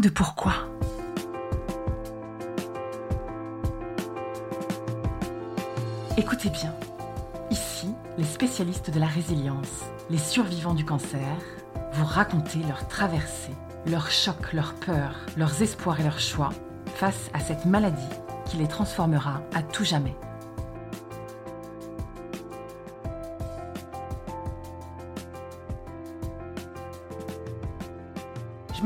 de pourquoi. Écoutez bien. Ici, les spécialistes de la résilience, les survivants du cancer, vous raconter leur traversée, leurs chocs, leurs peurs, leurs espoirs et leurs choix face à cette maladie qui les transformera à tout jamais.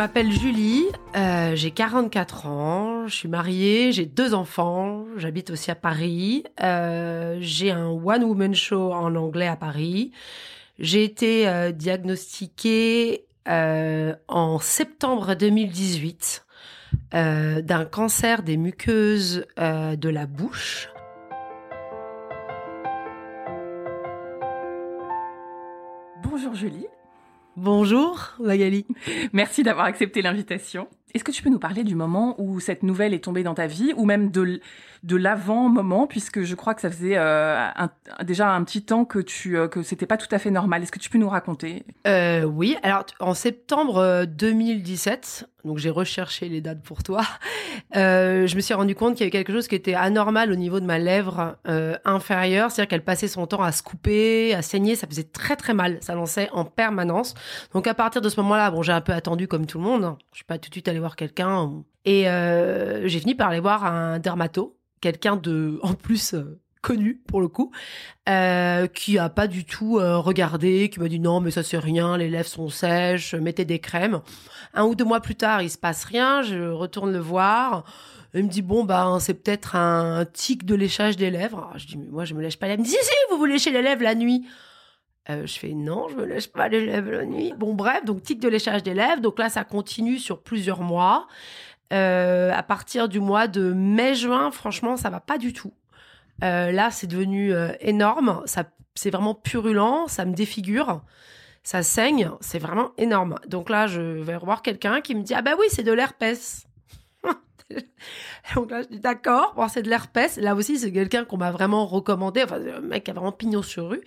M'appelle Julie, euh, j'ai 44 ans, je suis mariée, j'ai deux enfants, j'habite aussi à Paris, euh, j'ai un one-woman show en anglais à Paris. J'ai été euh, diagnostiquée en septembre 2018 d'un cancer des muqueuses de la bouche. Bonjour Julie. Bonjour Magali. Merci d'avoir accepté l'invitation. Est-ce que tu peux nous parler du moment où cette nouvelle est tombée dans ta vie, ou même de, de l'avant-moment, puisque je crois que ça faisait euh, déjà un petit temps que tu euh, que c'était pas tout à fait normal. Est-ce que tu peux nous raconter? Euh, Oui. Alors en septembre 2017, donc j'ai recherché les dates pour toi. je me suis rendu compte qu'il y avait quelque chose qui était anormal au niveau de ma lèvre inférieure, c'est-à-dire qu'elle passait son temps à se couper, à saigner. Ça faisait très très mal. Ça lançait en permanence. Donc à partir de ce moment-là, bon, j'ai un peu attendu comme tout le monde. Je suis pas tout de suite allée voir quelqu'un. Et euh, j'ai fini par aller voir un dermato, quelqu'un de, en plus, euh, connu pour le coup, euh, qui a pas du tout regardé, qui m'a dit non mais ça c'est rien, les lèvres sont sèches, mettez des crèmes. Un ou deux mois plus tard, il se passe rien, je retourne le voir. Il me dit bon bah c'est peut-être un tic de léchage des lèvres. je dis mais moi je me lèche pas les lèvres. Il me dit si si vous vous léchez les lèvres la nuit. Euh, je fais non, je me lèche pas les lèvres la nuit. Bon, bref, donc tic de léchage des lèvres. Donc là, ça continue sur plusieurs mois. Euh, à partir du mois de mai-juin, franchement, ça va pas du tout. Euh, là, c'est devenu énorme. Ça, c'est vraiment purulent. Ça me défigure. Ça saigne. C'est vraiment énorme. Donc là, je vais revoir quelqu'un qui me dit ah bah oui, c'est de l'herpès. Donc là, je dis d'accord, c'est de l'herpès. Là aussi, c'est quelqu'un qu'on m'a vraiment recommandé, enfin, un mec qui a vraiment pignon sur rue.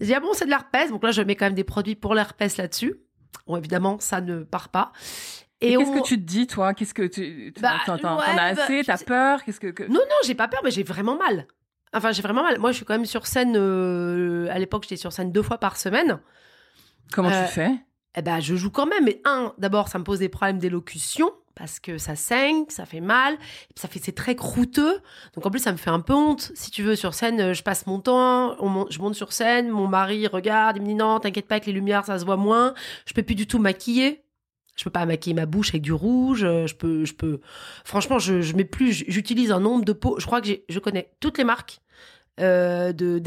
Je dis, ah bon, c'est de l'herpès. Donc là, je mets quand même des produits pour l'herpès là-dessus. Bon, évidemment, ça ne part pas. Et, qu'est-ce que tu te dis, toi? Qu'est-ce que tu bah, t'en, as bah, assez? T'as peur? Qu'est-ce que, Non, non, j'ai pas peur, mais j'ai vraiment mal. Enfin, j'ai vraiment mal. Moi, je suis quand même sur scène. Euh, à l'époque, j'étais sur scène deux fois par semaine. Comment tu euh, fais? Eh ben, je joue quand même. Mais un, d'abord, ça me pose des problèmes d'élocution parce que ça saigne, ça fait mal, ça fait c'est très croûteux. Donc en plus ça me fait un peu honte. Si tu veux sur scène, je passe mon temps, je monte sur scène, mon mari regarde, il me dit non, t'inquiète pas avec les lumières, ça se voit moins. Je peux plus du tout maquiller. Je peux pas maquiller ma bouche avec du rouge. Je peux, je peux. Franchement, je, je mets plus. J'utilise un nombre de peaux. Je crois que je connais toutes les marques euh, de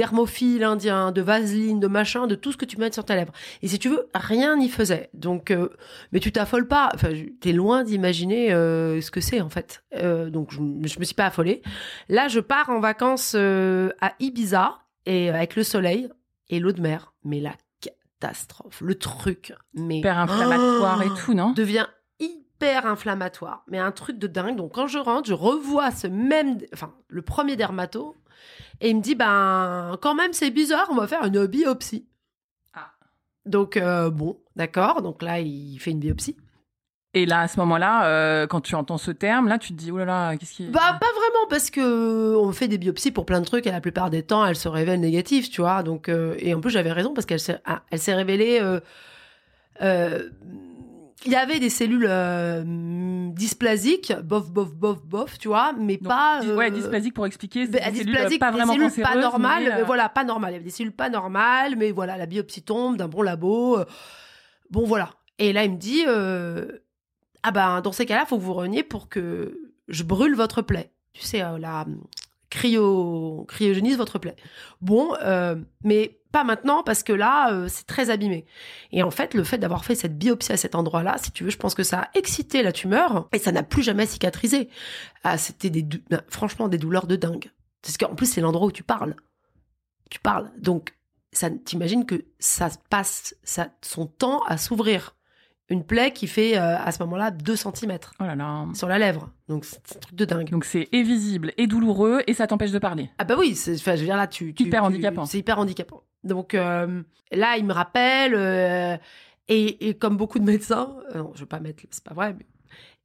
indien, de vaseline, de machin, de tout ce que tu mets sur ta lèvre. Et si tu veux, rien n'y faisait. Donc, euh, mais tu t'affoles pas. Enfin, t'es loin d'imaginer euh, ce que c'est en fait. donc, je, je me suis pas affolée. Là, je pars en vacances à Ibiza et avec le soleil et l'eau de mer. Mais la catastrophe, le truc, mais hyper inflammatoire et tout, non? Devient hyper inflammatoire, mais un truc de dingue. Donc quand je rentre, je revois ce même, enfin le premier dermato et il me dit, ben, quand même, c'est bizarre, on va faire une biopsie. Ah. Donc, euh, bon, d'accord. Donc là, il fait une biopsie. Et là, à ce moment-là, euh, quand tu entends ce terme, là, tu te dis, oh là là, qu'est-ce qui... Bah, pas vraiment, parce que on fait des biopsies pour plein de trucs, et la plupart des temps, elles se révèlent négatives, tu vois. Donc, euh, et en plus, j'avais raison, parce qu'elle s'est, ah, elle s'est révélée il y avait des cellules euh, dysplasiques, bof, bof, bof, bof, tu vois, mais pas. Euh, ouais, dysplasiques pour expliquer. Des cellules pas vraiment des cellules pas normales, mais, euh, voilà, pas normales. Il y avait des cellules pas normales, mais voilà, la biopsie tombe d'un bon labo. bon, voilà. Et là, il me dit, ah ben, dans ces cas-là, faut que vous reniez pour que je brûle votre plaie. Tu sais, la cryo, cryogénise votre plaie. Bon, mais maintenant parce que là, euh, c'est très abîmé. Et en fait, le fait d'avoir fait cette biopsie à cet endroit-là, si tu veux, je pense que ça a excité la tumeur et ça n'a plus jamais cicatrisé. Ah, c'était des, ben, franchement, des douleurs de dingue. Parce qu'en plus, c'est l'endroit où tu parles. Tu parles. Donc, ça, t'imagines que ça passe ça, son temps à s'ouvrir une plaie qui fait euh, à ce moment-là 2 cm oh là là. sur la lèvre. Donc c'est un truc de dingue. Donc c'est et visible et douloureux et ça t'empêche de parler. Ah bah oui, c'est je veux dire là tu, tu hyper handicapant. C'est hyper handicapant. Donc euh, là il me rappelle euh, et, et, comme beaucoup de médecins, non, je veux pas mettre c'est pas vrai mais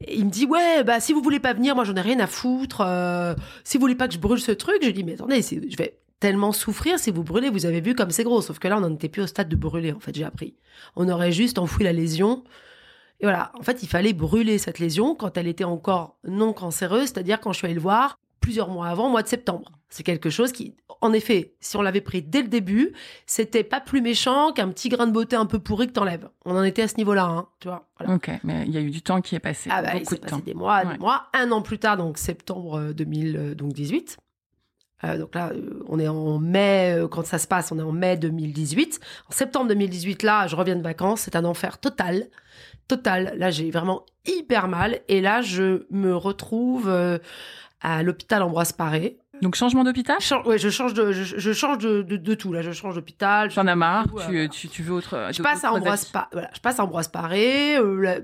il me dit ouais bah si vous voulez pas venir moi j'en ai rien à foutre si vous voulez pas que je brûle ce truc je lui dis mais attendez je vais tellement souffrir si vous brûlez vous avez vu comme c'est gros sauf que là on n'en était plus au stade de brûler en fait j'ai appris on aurait juste enfoui la lésion et voilà en fait il fallait brûler cette lésion quand elle était encore non cancéreuse c'est-à-dire quand je suis allée le voir plusieurs mois avant au mois de septembre c'est quelque chose qui en effet si on l'avait pris dès le début c'était pas plus méchant qu'un petit grain de beauté un peu pourri que t'enlèves on en était à ce niveau-là hein, tu vois voilà. Ok, mais il y a eu du temps qui est passé. Ah bah, il beaucoup s'est de passé temps. des mois, Ouais. des mois. Un an plus tard, donc septembre euh, 2018. Euh, donc là, euh, on est en mai, euh, quand ça se passe, on est en mai 2018. En septembre 2018, là, je reviens de vacances, c'est un enfer total. Total. Là, j'ai vraiment hyper mal. Et là, je me retrouve à l'hôpital Ambroise Paré. Donc changement d'hôpital? Change, ouais, je change de, je, je change de, de, de tout. Là, je change d'hôpital. je J'en as marre, Ouais, tu, tu, tu veux autre. je passe à Ambroise, Pa- voilà, je passe à Ambroise Paré. euh, là-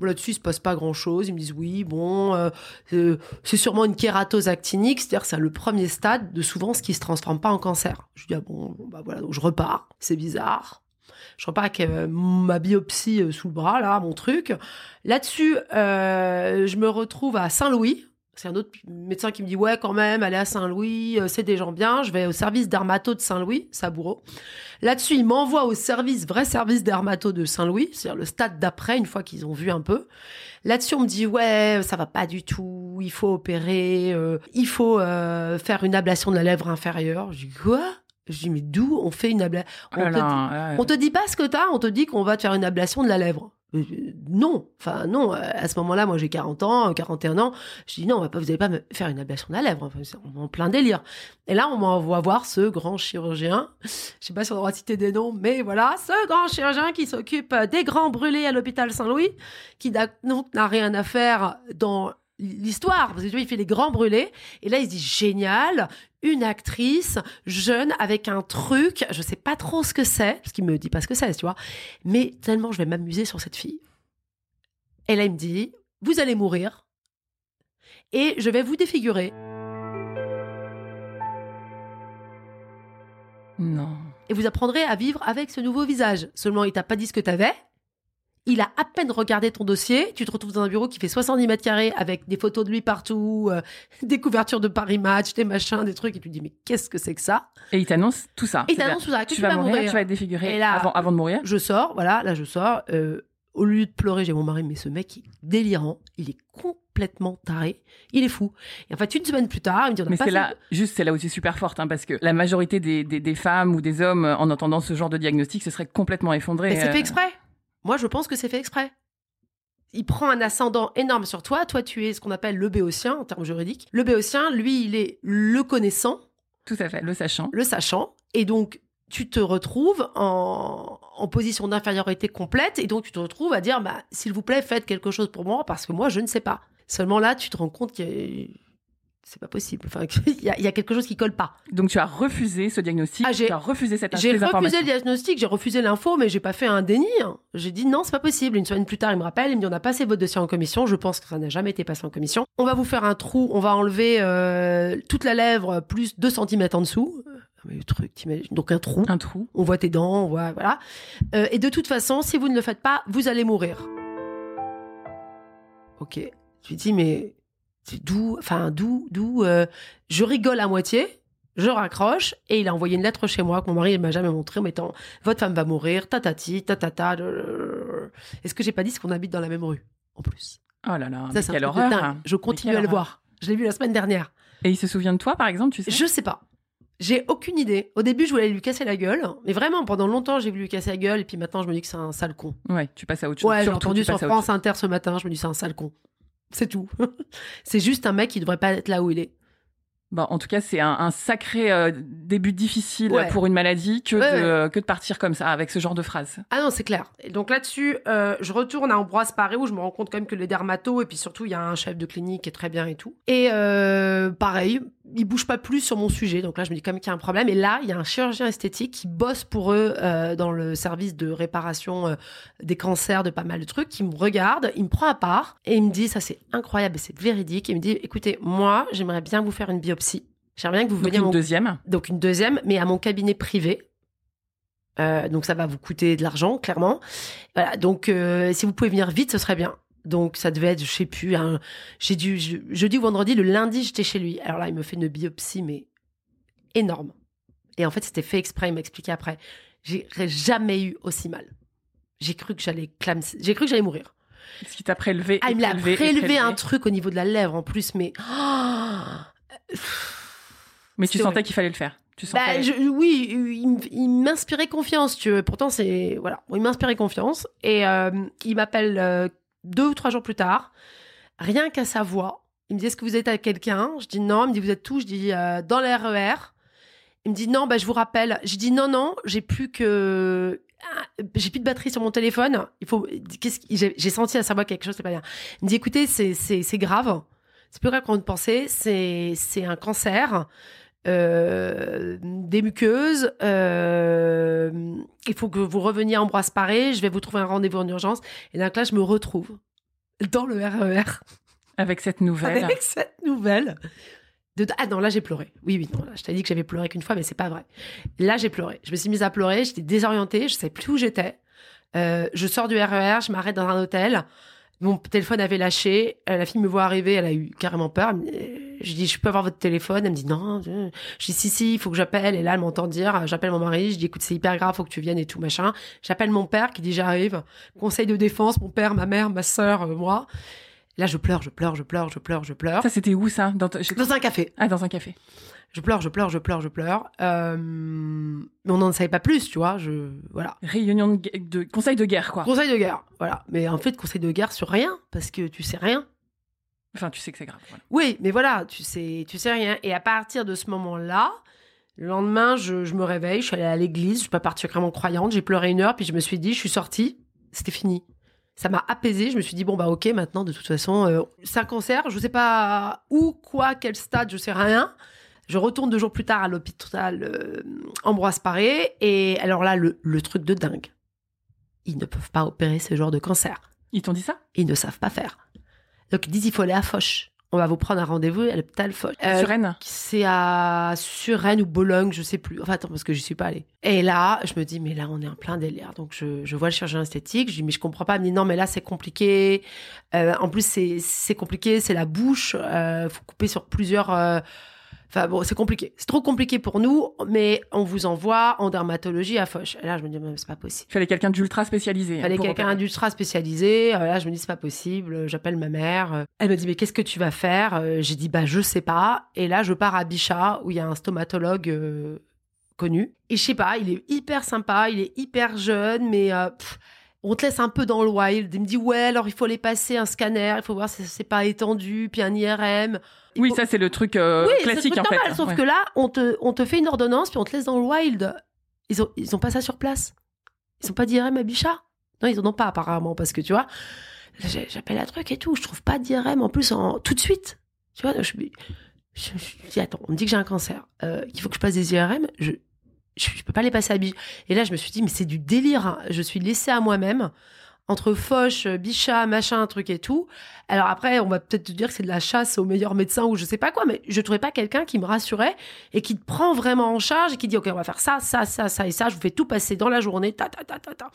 Là-dessus, il se passe pas grand-chose. Ils me disent oui, bon, euh, euh, c'est sûrement une kératose actinique, c'est-à-dire c'est le premier stade de souvent ce qui se transforme pas en cancer. Je dis ah bon, bah voilà, donc je repars. C'est bizarre. Je repars avec euh, ma biopsie sous le bras, là, mon truc. Là-dessus, euh, je me retrouve à Saint-Louis. C'est un autre médecin qui me dit ouais quand même, aller à Saint-Louis, euh, c'est des gens bien. Je vais au service dermato de Saint-Louis, Saboureau. Là-dessus, il m'envoie au service, vrai service dermato de Saint-Louis, c'est-à-dire le stade d'après, une fois qu'ils ont vu un peu. Là-dessus, on me dit ouais, ça va pas du tout, il faut opérer, euh, il faut euh, faire une ablation de la lèvre inférieure. Je dis quoi? Je dis mais d'où on fait une ablation Oh là là, ouais. on te dit pas ce que t'as, on te dit qu'on va te faire une ablation de la lèvre. Euh, Non, enfin non, euh, à ce moment-là, moi j'ai 40 ans, euh, 41 ans, je dis non, on vous allez pas me faire une ablation de la lèvre, enfin, c'est en plein délire. Et là, on m'envoie voir ce grand chirurgien, je sais pas si on a droit de citer des noms, mais voilà, ce grand chirurgien qui s'occupe euh, des grands brûlés à l'hôpital Saint-Louis, qui n'a rien à faire dans l'histoire, parce que tu vois, il fait les grands brûlés, et là il se dit génial, une actrice jeune avec un truc, je sais pas trop ce que c'est, parce qu'il me dit pas ce que c'est, tu vois, mais tellement je vais m'amuser sur cette fille. Et là il me dit, vous allez mourir, et je vais vous défigurer. Non. et vous apprendrez à vivre avec ce nouveau visage. Seulement, il t'a pas dit ce que t'avais. Il a à peine regardé ton dossier. Tu te retrouves dans un bureau qui fait 70 mètres carrés avec des photos de lui partout, euh, des couvertures de Paris Match, des machins, des trucs. Et tu te dis, mais qu'est-ce que c'est que ça? Et il t'annonce tout ça. Et il t'annonce tout ça, que Tu tu vas vas mourir, mourir. tu vas être défiguré Et là- avant, avant de mourir. Je sors, voilà, là je sors. euh, au lieu de pleurer, j'ai mon mari, mais ce mec il est délirant. Il est complètement taré. Il est fou. Et en fait, une semaine plus tard, il me dit, on a Mais c'est là, juste, c'est là où c'est super forte, hein, parce que la majorité des, des, des femmes ou des hommes, en entendant ce genre de diagnostic, se seraient complètement effondrés. Mais c'est euh, fait exprès. Moi, je pense que c'est fait exprès. Il prend un ascendant énorme sur toi. Toi, tu es ce qu'on appelle le béotien en termes juridiques. Le béotien, lui, il est le connaissant, Tout à fait, le sachant. le sachant. Et donc, tu te retrouves en, en position d'infériorité complète. Et donc, tu te retrouves à dire, bah, s'il vous plaît, faites quelque chose pour moi parce que moi, je ne sais pas. Seulement là, tu te rends compte que c'est pas possible. Enfin, y, il y a quelque chose qui colle pas. Donc tu as refusé ce diagnostic, Ah, j'ai- tu as refusé cette J'ai refusé le diagnostic, j'ai refusé l'info, mais j'ai pas fait un déni. hein. J'ai dit non, c'est pas possible. Une semaine plus tard, il me rappelle, il me dit on a passé votre dossier en commission. Je pense que ça n'a jamais été passé en commission. On va vous faire un trou, on va enlever euh, toute la lèvre plus 2 cm en dessous. Mais le truc, Donc un trou. Un trou. On voit tes dents, on voit voilà. Euh, et de toute façon, si vous ne le faites pas, vous allez mourir. Ok. Je lui dis mais d'où, enfin d'où, d'où. euh, je rigole à moitié. Je raccroche et il a envoyé une lettre chez moi que mon mari il m'a jamais montré en mettant votre femme va mourir, tatati, tatata. Est-ce que j'ai pas dit ce qu'on habite dans la même rue en plus? Oh là là, Ça mais quelle horreur. dingue. Je continue à le voir. Je l'ai vu la semaine dernière. Et il se souvient de toi, par exemple, tu sais? Je sais pas. J'ai aucune idée. Au début, je voulais lui casser la gueule. Mais vraiment, pendant longtemps, j'ai voulu lui casser la gueule. Et puis maintenant, je me dis que c'est un sale con. Ouais, tu passes à autre chose. Ouais, j'ai entendu sur France Inter ce matin. Je me dis, c'est un sale con. C'est tout. c'est juste un mec qui devrait pas être là où il est. Bon, en tout cas, c'est un, un sacré euh, début difficile Ouais. pour une maladie que, Ouais, de, que de partir comme ça, avec ce genre de phrase. Ah non, c'est clair. Et donc là-dessus, euh, je retourne à Ambroise Paré où je me rends compte quand même que les dermatos, et puis surtout, il y a un chef de clinique qui est très bien et tout. Et euh, pareil, il bouge pas plus sur mon sujet. Donc là, je me dis quand même qu'il y a un problème. Et là, il y a un chirurgien esthétique qui bosse pour eux euh, dans le service de réparation euh, des cancers, de pas mal de trucs, qui me regarde, il me prend à part et il me dit, ça c'est incroyable et c'est véridique. Il me dit, écoutez, moi, j'aimerais bien vous faire une biopsie. J'aimerais bien que vous Donc veniez à une mon deuxième. donc une deuxième, mais à mon cabinet privé. Euh, donc ça va vous coûter de l'argent, clairement. Voilà, donc si vous pouvez venir vite, ce serait bien. Donc ça devait être, je sais plus, j'ai dû, je- jeudi ou vendredi, le lundi, j'étais chez lui. Alors là, il me fait une biopsie, mais énorme. Et en fait, c'était fait exprès, il m'expliquait après. J'ai jamais eu aussi mal. J'ai cru que j'allais clamser, j'ai cru que j'allais mourir. Ce qui t'a prélevé. Ah, il me l'a prélevé, un truc au niveau de la lèvre en plus, mais. Mais tu sentais horrible. qu'il fallait le faire. Tu sentais. Bah, je- oui, il, m'inspirait confiance, tu. Pourtant, c'est. Voilà, il m'inspirait confiance. Et euh, il m'appelle euh, deux ou trois jours plus tard, rien qu'à sa voix. Il me dit Est-ce que vous êtes avec quelqu'un? Je dis non. Il me dit Vous êtes tout? Je dis euh, Dans le RER. Il me dit Non, bah, je vous rappelle. J'ai dit Non, non, j'ai plus que. ah, J'ai plus de batterie sur mon téléphone. Il faut. Qu'est-ce J'ai senti à sa voix quelque chose, c'est pas bien. Il me dit Écoutez, c'est- grave. C'est plus grave qu'on ne pensait. C'est un cancer euh, des muqueuses. euh, il faut que vous reveniez à Ambroise Paré. Je vais vous trouver un rendez-vous en urgence. Et donc là, je me retrouve dans le RER Avec cette nouvelle. avec cette nouvelle. De... Ah non, là j'ai pleuré. Oui, oui, non, là, je t'ai dit que j'avais pleuré qu'une fois, mais c'est pas vrai. Là j'ai pleuré. Je me suis mise à pleurer, j'étais désorientée, je savais plus où j'étais. Euh, je sors du RER, je m'arrête dans un hôtel. Mon téléphone avait lâché. La fille me voit arriver, elle a eu carrément peur. Elle Je dis, je peux avoir votre téléphone Elle me dit, non. Je dis, si, si, il faut que j'appelle. Et là, elle m'entend dire, j'appelle mon mari. Je dis, écoute, c'est hyper grave, faut que tu viennes et tout, machin. J'appelle mon père qui dit, j'arrive. Conseil de défense, mon père, ma mère, ma sœur, euh, moi. Là, je pleure, je pleure, je pleure, je pleure, je pleure. Ça, c'était où ça? Dans un café. Ah, dans un café. Je pleure, je pleure, je pleure, je pleure. Euh, mais on n'en savait pas plus, tu vois. Je voilà. Réunion de, de conseil de guerre, quoi. Conseil de guerre, voilà. Mais en fait, conseil de guerre sur rien, parce que tu sais rien. Enfin, tu sais que c'est grave. voilà. Oui, mais voilà, tu sais, tu sais rien. Et à partir de ce moment-là, le lendemain, je, je me réveille, je suis allée à l'église, je suis pas particulièrement croyante, j'ai pleuré une heure, puis je me suis dit, je suis sortie, c'était fini. Ça m'a apaisée, je me suis dit, bon, bah ok, maintenant, de toute façon, euh, c'est un cancer, je sais pas où, quoi, quel stade, je sais rien. Je retourne deux jours plus tard à l'hôpital euh, Ambroise Paré, et alors là, le, le truc de dingue, ils ne peuvent pas opérer ce genre de cancer Ils t'ont dit ça? Ils ne savent pas faire. Donc ils disent il faut aller à Foch. On va vous prendre un rendez-vous à l'hôpital Foch. Euh, Sur Rennes c'est à Suresnes ou Bologne, je sais plus. Enfin attends parce que j'y suis pas allée. Et là, je me dis mais là on est en plein délire. Donc je, je vois le chirurgien esthétique, je dis mais je comprends pas. Il me dit non mais là c'est compliqué. Euh, en plus c'est compliqué, c'est la bouche. Euh, faut couper sur plusieurs. Enfin bon, c'est compliqué. C'est trop compliqué pour nous, mais on vous envoie en dermatologie à Foch. Et là, je me dis, mais c'est pas possible. Il fallait quelqu'un d'ultra spécialisé. Il fallait pour quelqu'un d'ultra spécialisé. Euh, là, je me dis, c'est pas possible. J'appelle ma mère. Euh, Elle me dit, mais qu'est-ce que tu vas faire? Euh, J'ai dit, bah, je sais pas. Et là, je pars à Bichat, où il y a un stomatologue euh, connu. Et je sais pas, il est hyper sympa, il est hyper jeune, mais euh, pff, on te laisse un peu dans le wild. Il me dit, ouais, alors il faut aller passer un scanner, il faut voir si c'est pas étendu, puis un IRM. Oui, ça, c'est le truc euh, oui, classique, le en truc fait. normal, sauf Ouais. que là, on te, on te fait une ordonnance, puis on te laisse dans le wild. Ils ont, ils ont pas ça sur place. Ils ont pas d'IRM à Bichat. Non, ils en ont pas, apparemment, parce que tu vois, j'appelle un truc et tout, je trouve pas d'IRM en plus en, tout de suite. Tu vois, je, je, je, dis, attends, on me dit que j'ai un cancer, euh, qu'il faut que je passe des IRM, je, je, je peux pas les passer à Bichat. Et là, je me suis dit, mais c'est du délire. hein. Je suis laissée à moi-même entre Foch, Bichat, machin, truc et tout. Alors après, on va peut-être te dire que c'est de la chasse aux meilleurs médecins ou je sais pas quoi, mais je trouvais pas quelqu'un qui me rassurait et qui te prend vraiment en charge et qui dit ok, on va faire ça, ça, ça, ça et ça. Je vous fais tout passer dans la journée, ta ta ta ta ta.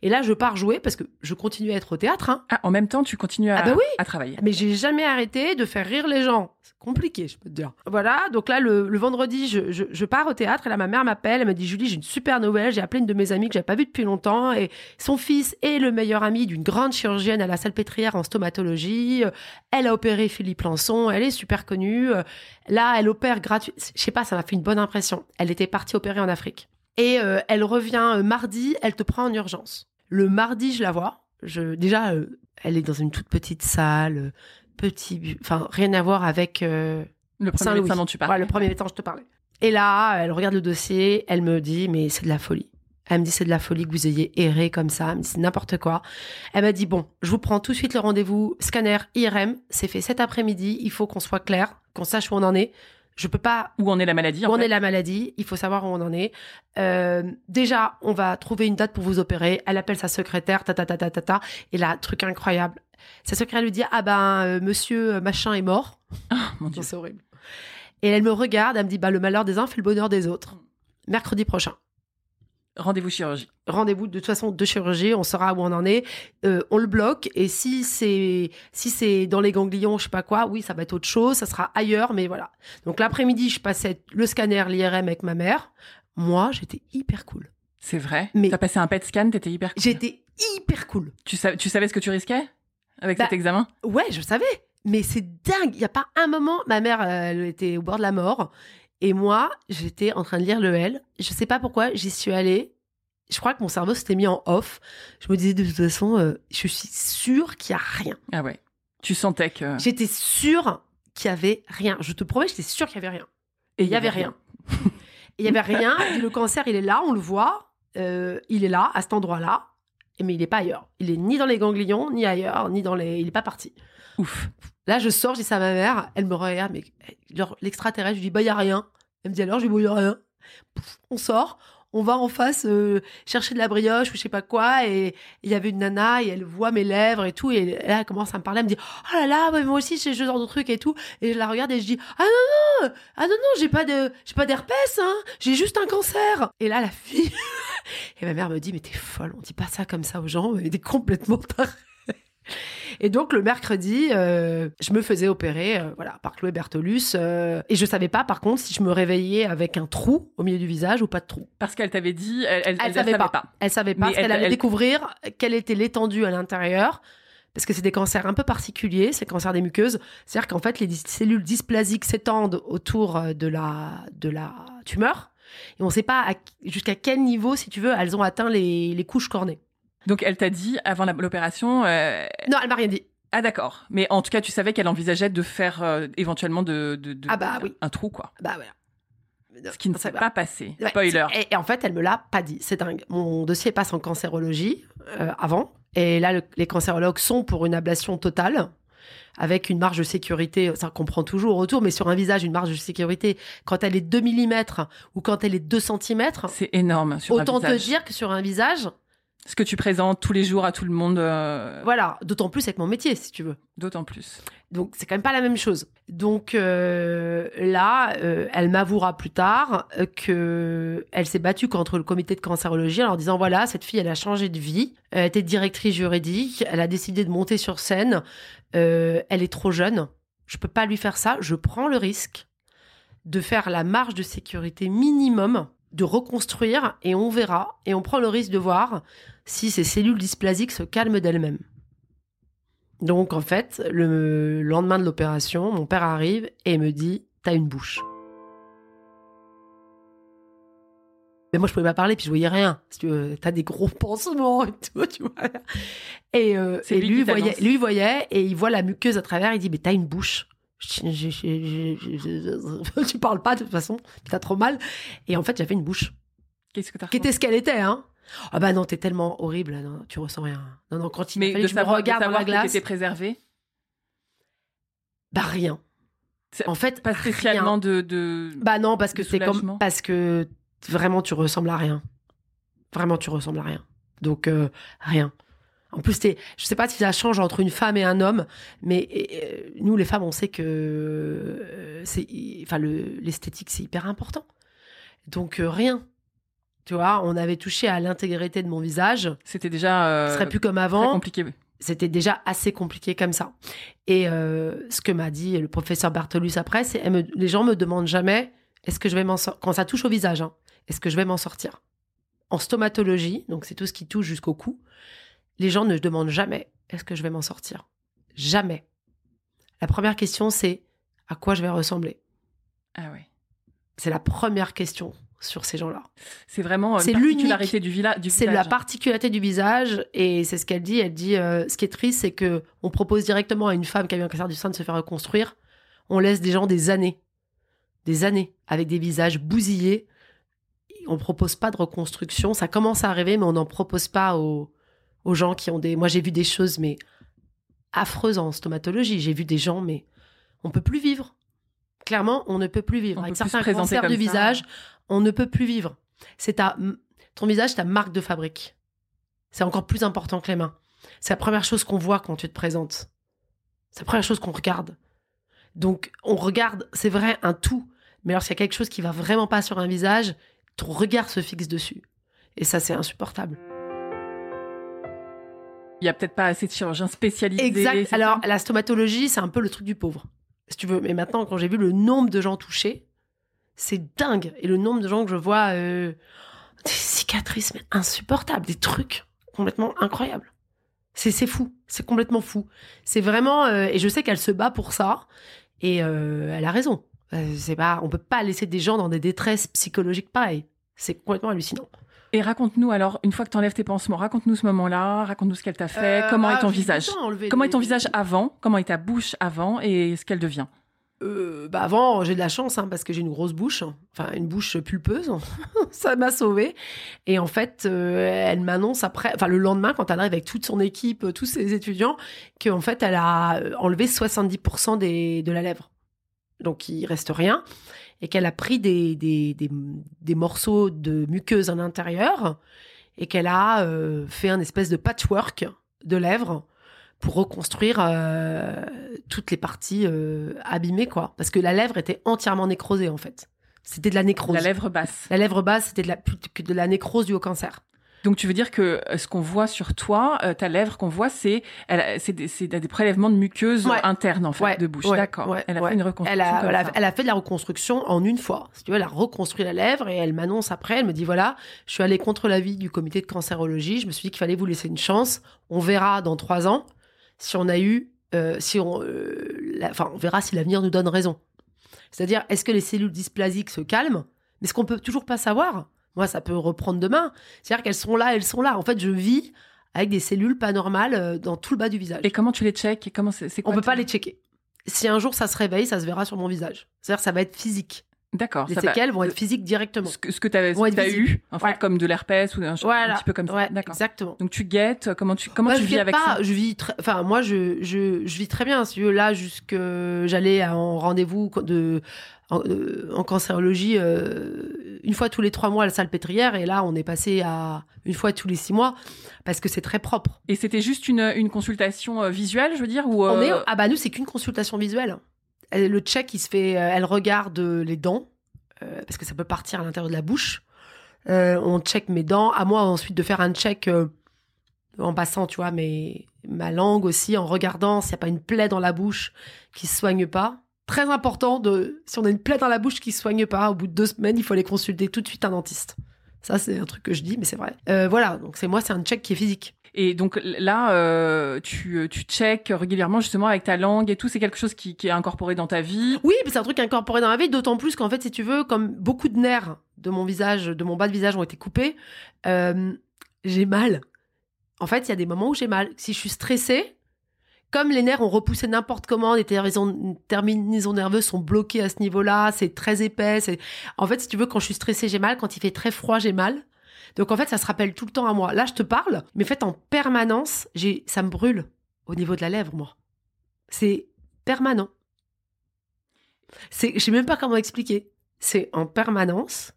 Et là, je pars jouer parce que je continue à être au théâtre, hein. Ah, en même temps, tu continues à, Ah bah oui. à travailler. Mais j'ai jamais arrêté de faire rire les gens. C'est compliqué, je peux te dire. Voilà, donc là, le, le vendredi, je, je, je pars au théâtre et là, ma mère m'appelle. Elle me dit Julie, j'ai une super nouvelle. J'ai appelé une de mes amies que j'avais pas vue depuis longtemps et son fils est le meilleur ami d'une grande chirurgienne à la Salpêtrière en stomatologie. Euh, Elle a opéré Philippe Lançon. Elle est super connue. Euh, Là, elle opère gratuit. Je sais pas, ça m'a fait une bonne impression. Elle était partie opérer en Afrique. Et euh, elle revient mardi, elle te prend en urgence. Le mardi, je la vois. Je, déjà, euh, elle est dans une toute petite salle, petit, enfin rien à voir avec euh, Le premier médecin dont tu parles. Ouais, le premier médecin dont je te parlais. Et là, elle regarde le dossier, elle me dit, mais c'est de la folie. Elle me dit, c'est de la folie que vous ayez erré comme ça. Elle me dit, c'est n'importe quoi. Elle m'a dit, bon, je vous prends tout de suite le rendez-vous. Scanner, IRM, c'est fait cet après-midi. Il faut qu'on soit clair, qu'on sache où on en est. Je peux pas Où en est la maladie où en fait est la maladie, il faut savoir où on en est. Euh, déjà, on va trouver une date pour vous opérer. Elle appelle sa secrétaire, ta ta ta ta ta ta. Et là, truc incroyable. Sa secrétaire lui dit ah ben euh, monsieur machin est mort. Ah, mon Dieu. C'est horrible. Et elle me regarde, elle me dit bah le malheur des uns fait le bonheur des autres. Mercredi prochain. Rendez-vous chirurgie. Rendez-vous de toute façon de chirurgie, on saura où on en est. Euh, on le bloque et si c'est si c'est dans les ganglions, je sais pas quoi, oui, ça va être autre chose, ça sera ailleurs, mais voilà. Donc l'après-midi, je passais le scanner, l'IRM avec ma mère. Moi, j'étais hyper cool. C'est vrai? Mais- T'as passé un PET scan, t'étais hyper cool? J'étais hyper cool. Tu, sa- tu savais ce que tu risquais avec Bah, cet examen? Ouais, je savais. Mais c'est dingue. Il n'y a pas un moment. Ma mère, elle était au bord de la mort. Et moi, j'étais en train de lire le L. Je sais pas pourquoi, j'y suis allée. Je crois que mon cerveau s'était mis en off. Je me disais de toute façon, euh, je suis sûre qu'il n'y a rien. Ah ouais. Tu sentais que. J'étais sûre qu'il y avait rien. Je te promets, j'étais sûre qu'il y avait rien. Et il y avait rien. Il y avait rien. Et le cancer, il est là, on le voit. Euh, il est là, à cet endroit-là. Mais il n'est pas ailleurs. Il est ni dans les ganglions, ni ailleurs, ni dans les. Il n'est pas parti. Ouf. Là, je sors, je dis ça à ma mère. Elle me regarde, mais l'extraterrestre, je lui dis, bah, n'y a rien. Elle me dit alors, je lui dis, a rien. On sort, on va en face euh, chercher de la brioche ou je sais pas quoi. Et il y avait une nana et elle voit mes lèvres et tout. Et là, elle commence à me parler. Elle me dit, oh là là, moi aussi, j'ai ce genre de truc et tout. Et je la regarde et je dis, ah non, non, ah non, non, j'ai pas de, j'ai pas d'herpès, hein. J'ai juste un cancer. Et là, la fille. et ma mère me dit, mais t'es folle, on dit pas ça comme ça aux gens. Mais t'es complètement tarée. Et donc le mercredi, euh, je me faisais opérer, euh, voilà, par Chloé Bertolus, euh, et je savais pas par contre si je me réveillais avec un trou au milieu du visage ou pas de trou. Parce qu'elle t'avait dit, elle, elle, Elle elle savait savait pas. pas. Elle savait pas, Mais parce qu'elle elle- allait découvrir quelle était l'étendue à l'intérieur, parce que c'est des cancers un peu particuliers, c'est le cancer des muqueuses, c'est-à-dire qu'en fait les cellules dysplasiques s'étendent autour de la de la tumeur, et on sait pas jusqu'à quel niveau, si tu veux, elles ont atteint les, les couches cornées. Donc elle t'a dit avant l'opération. euh, Non, elle m'a rien dit. Ah d'accord. Mais en tout cas, tu savais qu'elle envisageait de faire euh, éventuellement de, de, de- Ah bah oui. un trou quoi. Bah voilà. Ce qui ne s'est pas passé. Ouais, Spoiler. Et, et en fait, elle me l'a pas dit. C'est dingue. Mon dossier passe en cancérologie euh, avant. Et là, le- les cancérologues sont pour une ablation totale avec une marge de sécurité, ça comprend toujours autour, mais sur un visage, une marge de sécurité, quand elle est 2 mm ou quand elle est 2 cm, C'est énorme sur autant un te visage. dire que sur un visage, Ce que tu présentes tous les jours à tout le monde, euh, voilà, d'autant plus avec mon métier, si tu veux. d'autant plus. Donc c'est quand même pas la même chose. Donc euh, là, euh, elle m'avouera plus tard que elle s'est battue contre le comité de cancérologie en leur disant voilà cette fille elle a changé de vie, elle était directrice juridique, elle a décidé de monter sur scène, elle est trop jeune, je peux pas lui faire ça, je prends le risque de faire la marge de sécurité minimum, de reconstruire et on verra et on prend le risque de voir si ces cellules dysplasiques se calment d'elles-mêmes. Donc en fait, le lendemain de l'opération, mon père arrive et me dit T'as une bouche. Mais moi, je pouvais pas parler, puis je voyais rien. Veux, t'as des gros pansements et tout, tu vois. Et, euh, et lui lui, voyait, lui voyait, et il voit la muqueuse à travers, il dit Mais t'as une bouche. Je Tu parles pas de toute façon, t'as trop mal. Et en fait, j'avais une bouche Qu'est-ce que t'as qui était ce qu'elle était, hein. Ah bah non, t'es tellement horrible, non, tu ressens rien. Non, non, quand il a Mais fallu de que je me regarde dans la glace, t'étais préservé, bah rien. En fait, pas rien. spécialement de, de... Bah non, parce que c'est comme parce que vraiment tu ressembles à rien. Vraiment tu ressembles à rien. Donc euh, rien. En plus, t'es, je sais pas si ça change entre une femme et un homme, mais nous les femmes, on sait que euh, c'est, enfin le, l'esthétique c'est hyper important. Donc euh, rien. Tu vois, on avait touché à l'intégrité de mon visage. C'était déjà euh, Ce serait plus comme très avant. compliqué. C'était déjà assez compliqué comme ça. Et euh, ce que m'a dit le professeur Bartolus après, c'est les gens me demandent jamais est-ce que je vais m'en sortir quand ça touche au visage, hein, est-ce que je vais m'en sortir? En stomatologie, donc c'est tout ce qui touche jusqu'au cou, les gens ne demandent jamais est-ce que je vais m'en sortir Jamais. La première question c'est à quoi je vais ressembler Ah ouais. C'est la première question sur ces gens-là. C'est vraiment C'est une l'unique- particularité du, du C'est visage. la particularité du visage et c'est ce qu'elle dit. Elle dit euh, ce qui est triste, c'est que on propose directement à une femme qui a eu un cancer du sein de se faire reconstruire. On laisse des gens des années, des années avec des visages bousillés. On propose pas de reconstruction. Ça commence à arriver, mais on n'en propose pas aux, aux gens qui ont des. Moi, j'ai vu des choses mais affreuses en stomatologie. J'ai vu des gens, mais on peut plus vivre. Clairement, on ne peut plus vivre. On Avec certains cancers du visage, on ne peut plus vivre. C'est ta, ton visage, ta marque de fabrique. C'est encore plus important que les mains. C'est la première chose qu'on voit quand tu te présentes. C'est la première chose qu'on regarde. Donc, on regarde, c'est vrai, un tout. Mais lorsqu'il y a quelque chose qui va vraiment pas sur un visage, ton regard se fixe dessus. Et ça, c'est insupportable. Il y a peut-être pas assez de chirurgiens spécialisés. Exact. Alors, la stomatologie, c'est un peu le truc du pauvre, si tu veux. Mais maintenant, quand j'ai vu le nombre de gens touchés, c'est dingue. Et le nombre de gens que je vois, euh, des cicatrices, mais insupportables, des trucs complètement incroyables. C'est fou, c'est complètement fou. C'est vraiment, euh, et je sais qu'elle se bat pour ça, et euh, elle a raison. C'est pas, on peut pas laisser des gens dans des détresses psychologiques pareilles. C'est complètement hallucinant. Et raconte-nous alors, une fois que tu enlèves tes pansements, raconte-nous ce moment-là, raconte-nous ce qu'elle t'a fait, Euh, comment ah, est ton visage Comment est ton visage avant Comment est ta bouche avant et ce qu'elle devient Euh, bah avant, j'ai de la chance hein, parce que j'ai une grosse bouche, enfin une bouche pulpeuse. ça m'a sauvée. Et en fait, euh, elle m'annonce après, enfin le lendemain, quand elle arrive avec toute son équipe, tous ses étudiants, qu'en fait, elle a enlevé 70% des, de la lèvre. Donc il reste rien. Et qu'elle a pris des, des, des, des morceaux de muqueuse à l'intérieur et qu'elle a euh, fait un espèce de patchwork de lèvres pour reconstruire euh, toutes les parties euh, abîmées, quoi. Parce que la lèvre était entièrement nécrosée, en fait. C'était de la nécrose. La lèvre basse. La lèvre basse, c'était de la, plus que de la nécrose due au cancer. Donc tu veux dire que euh, ce qu'on voit sur toi, euh, ta lèvre qu'on voit, c'est c'est des, prélèvements de muqueuses Ouais. internes en fait Ouais, de bouche. ouais, D'accord. elle a fait une reconstruction. Elle a, comme elle, a, ça. elle a fait de la reconstruction en une fois. Si tu veux, elle a reconstruit la lèvre et elle m'annonce après, elle me dit voilà, je suis allée contre l'avis du comité de cancérologie, je me suis dit qu'il fallait vous laisser une chance. On verra dans trois ans si on a eu, euh, si on, euh, la- enfin, on verra si l'avenir nous donne raison. C'est-à-dire, est-ce que les cellules dysplasiques se calment? Mais ce qu'on peut toujours pas savoir, moi, ça peut reprendre demain. C'est-à-dire qu'elles sont là, elles sont là. En fait, je vis avec des cellules pas normales euh, dans tout le bas du visage. Et comment tu les checkes et comment c'est On peut pas les checker. Si un jour ça se réveille, ça se verra sur mon visage. C'est-à-dire que ça va être physique. D'accord. Les ça va- séquelles vont être physiques directement. Ce que, ce que tu as, eu, en fait, Ouais. comme de l'herpès ou un, un Voilà. petit peu comme ça. Ouais, D'accord. exactement. Donc tu guettes, comment tu, comment tu je vis avec pas, ça? je vis enfin, moi, je, je, je vis très bien. Si là, jusque j'allais en rendez-vous de, en, en cancérologie, euh, une fois tous les trois mois à la salle pétrière. Et là, on est passé à une fois tous les six mois parce que c'est très propre. Et c'était juste une, une consultation euh, visuelle, je veux dire, ou On est, euh, ah bah, nous, c'est qu'une consultation visuelle. Le check, il se fait, euh, elle regarde les dents, euh, parce que ça peut partir à l'intérieur de la bouche. Euh, on check mes dents. À moi ensuite de faire un check euh, en passant, tu vois, mes, ma langue aussi, en regardant s'il n'y a pas une plaie dans la bouche qui se soigne pas. Très important de, si on a une plaie dans la bouche qui se soigne pas, au bout de deux semaines, il faut aller consulter tout de suite un dentiste. Ça, c'est un truc que je dis, mais c'est vrai. Euh, voilà, donc c'est moi, c'est un check qui est physique. Et donc là, euh, tu, tu checkes régulièrement justement avec ta langue et tout. C'est quelque chose qui, est incorporé dans ta vie. Oui, c'est un truc incorporé dans la vie, d'autant plus qu'en fait, si tu veux, comme beaucoup de nerfs de mon visage, de mon bas de visage ont été coupés, euh, j'ai mal. En fait, il y a des moments où j'ai mal. Si je suis stressée, comme les nerfs ont repoussé n'importe comment, les terminaisons, terminaisons nerveuses sont bloquées à ce niveau-là, c'est très épais. En fait, si tu veux, quand je suis stressée, j'ai mal. Quand il fait très froid, j'ai mal. Donc en fait, ça se rappelle tout le temps à moi. Là, je te parle, mais en fait, en permanence, j'ai, ça me brûle au niveau de la lèvre, moi. C'est permanent. C'est, je sais même pas comment expliquer. C'est en permanence.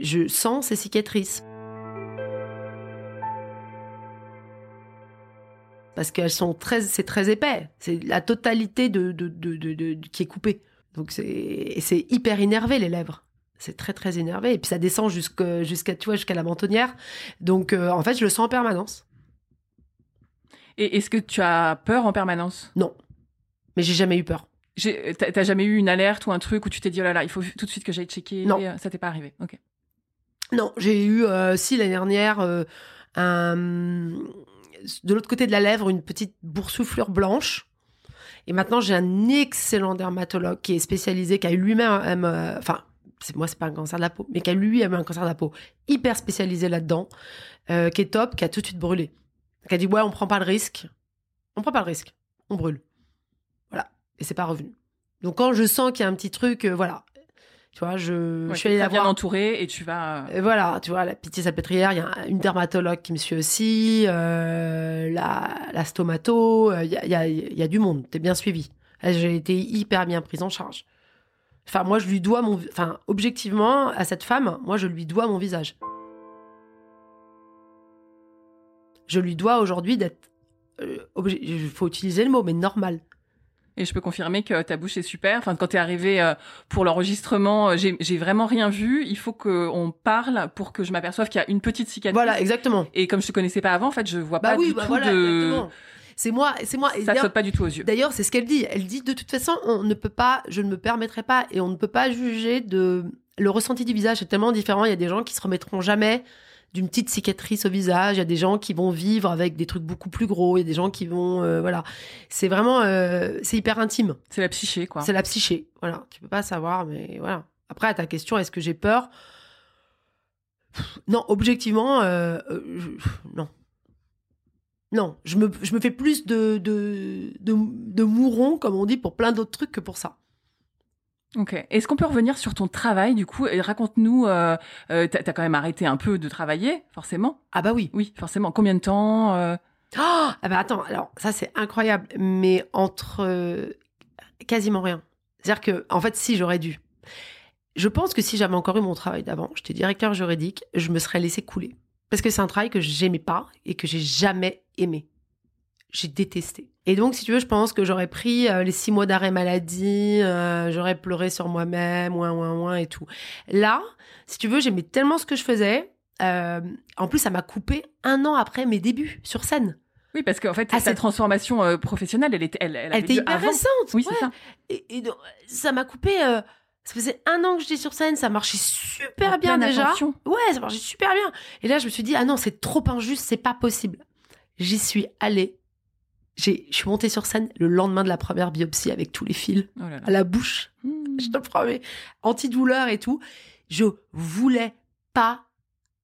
Je sens ces cicatrices. Parce qu'elles sont très, c'est très épais. C'est la totalité de, qui est coupée. Donc c'est, c'est hyper énervé les lèvres. C'est très très énervé. Et puis ça descend jusque- jusqu'à, tu vois, jusqu'à la mentonnière. Donc euh, en fait, je le sens en permanence. Et est-ce que tu as peur en permanence? Non. Mais j'ai jamais eu peur. J'ai- T'as t'as jamais eu une alerte ou un truc où tu t'es dit oh là là, il faut tout de suite que j'aille checker Non. euh, Ça t'est pas arrivé? Ok. Non, j'ai eu, euh, si, l'année dernière, euh, un- de l'autre côté de la lèvre, une petite boursouflure blanche. Et maintenant, j'ai un excellent dermatologue qui est spécialisé, qui a eu lui-même, enfin, moi, c'est pas un cancer de la peau, mais qui a lui-même un cancer de la peau hyper spécialisé là-dedans, euh, qui est top, qui a tout de suite brûlé. Qui a dit, ouais, on prend pas le risque. On prend pas le risque. On brûle. Voilà. Et c'est pas revenu. Donc, quand je sens qu'il y a un petit truc, euh, voilà. Tu vois, je, Ouais, je suis allée la bien voir. entourée et tu vas. Et voilà, tu vois, la pitié salpêtrière, il y a une dermatologue qui me suit aussi, euh, la, la stomato, euh, il y, a, y a- y a du monde, t'es bien suivi. Euh, J'ai été hyper bien prise en charge. Enfin, moi, je lui dois mon... Enfin, objectivement, à cette femme, moi, je lui dois mon visage. Je lui dois aujourd'hui d'être... Il faut utiliser le mot, mais normal. Et je peux confirmer que ta bouche est super. Enfin, quand tu es arrivé euh, pour l'enregistrement, euh, j'ai j'ai vraiment rien vu. Il faut qu'on parle pour que je m'aperçoive qu'il y a une petite cicatrice. Voilà, exactement. Et comme je te connaissais pas avant, en fait, je vois Bah pas oui, du bah tout voilà, de. exactement. C'est moi, c'est moi. Et Ça saute pas du tout aux yeux. D'ailleurs, c'est ce qu'elle dit. Elle dit de toute façon, on ne peut pas, je ne me permettrai pas, et on ne peut pas juger de le ressenti du visage. C'est tellement différent. Il y a des gens qui se remettront jamais d'une petite cicatrice au visage. Il y a des gens qui vont vivre avec des trucs beaucoup plus gros. Il y a des gens qui vont, euh, voilà. C'est vraiment, euh, c'est hyper intime. C'est la psyché, quoi. C'est la psyché. Voilà. Tu peux pas savoir, mais voilà. Après, à ta question, est-ce que j'ai peur? Non, objectivement, euh, euh, je- non. Non, je me, je me fais plus de, de, de, de mourons, comme on dit, pour plein d'autres trucs que pour ça. Ok. Est-ce qu'on peut revenir sur ton travail, du coup? Raconte-nous, euh, euh, t'as quand même arrêté un peu de travailler, forcément Ah bah oui. Oui, forcément. Combien de temps euh? Oh ah bah attends, alors ça c'est incroyable, mais entre euh, quasiment rien. C'est-à-dire que, en fait, si j'aurais dû. Je pense que si j'avais encore eu mon travail d'avant, j'étais directeur juridique, je me serais laissé couler. Parce que c'est un travail que j'aimais pas et que j'ai jamais aimé. J'ai détesté. Et donc, si tu veux, je pense que j'aurais pris euh, les six mois d'arrêt maladie, euh, j'aurais pleuré sur moi-même, ouin, ouin, ouin et tout. Là, si tu veux, j'aimais tellement ce que je faisais. euh, en plus, ça m'a coupé un an après mes débuts sur scène. Oui, parce qu'en fait, Ah, c'est- transformation euh, professionnelle, elle était, elle, elle, était hyper avant. récente. Oui, ouais. c'est ça. Et, et donc, ça m'a coupé. euh, ça faisait un an que j'étais sur scène, ça marchait super En bien déjà. Ouais, ça marchait super bien. Et là, je me suis dit, ah non, c'est trop injuste, c'est pas possible. J'y suis allée. J'ai- Je suis montée sur scène le lendemain de la première biopsie avec tous les fils Oh là là. à la bouche. Mmh. Je te promets. Antidouleur et tout. Je voulais pas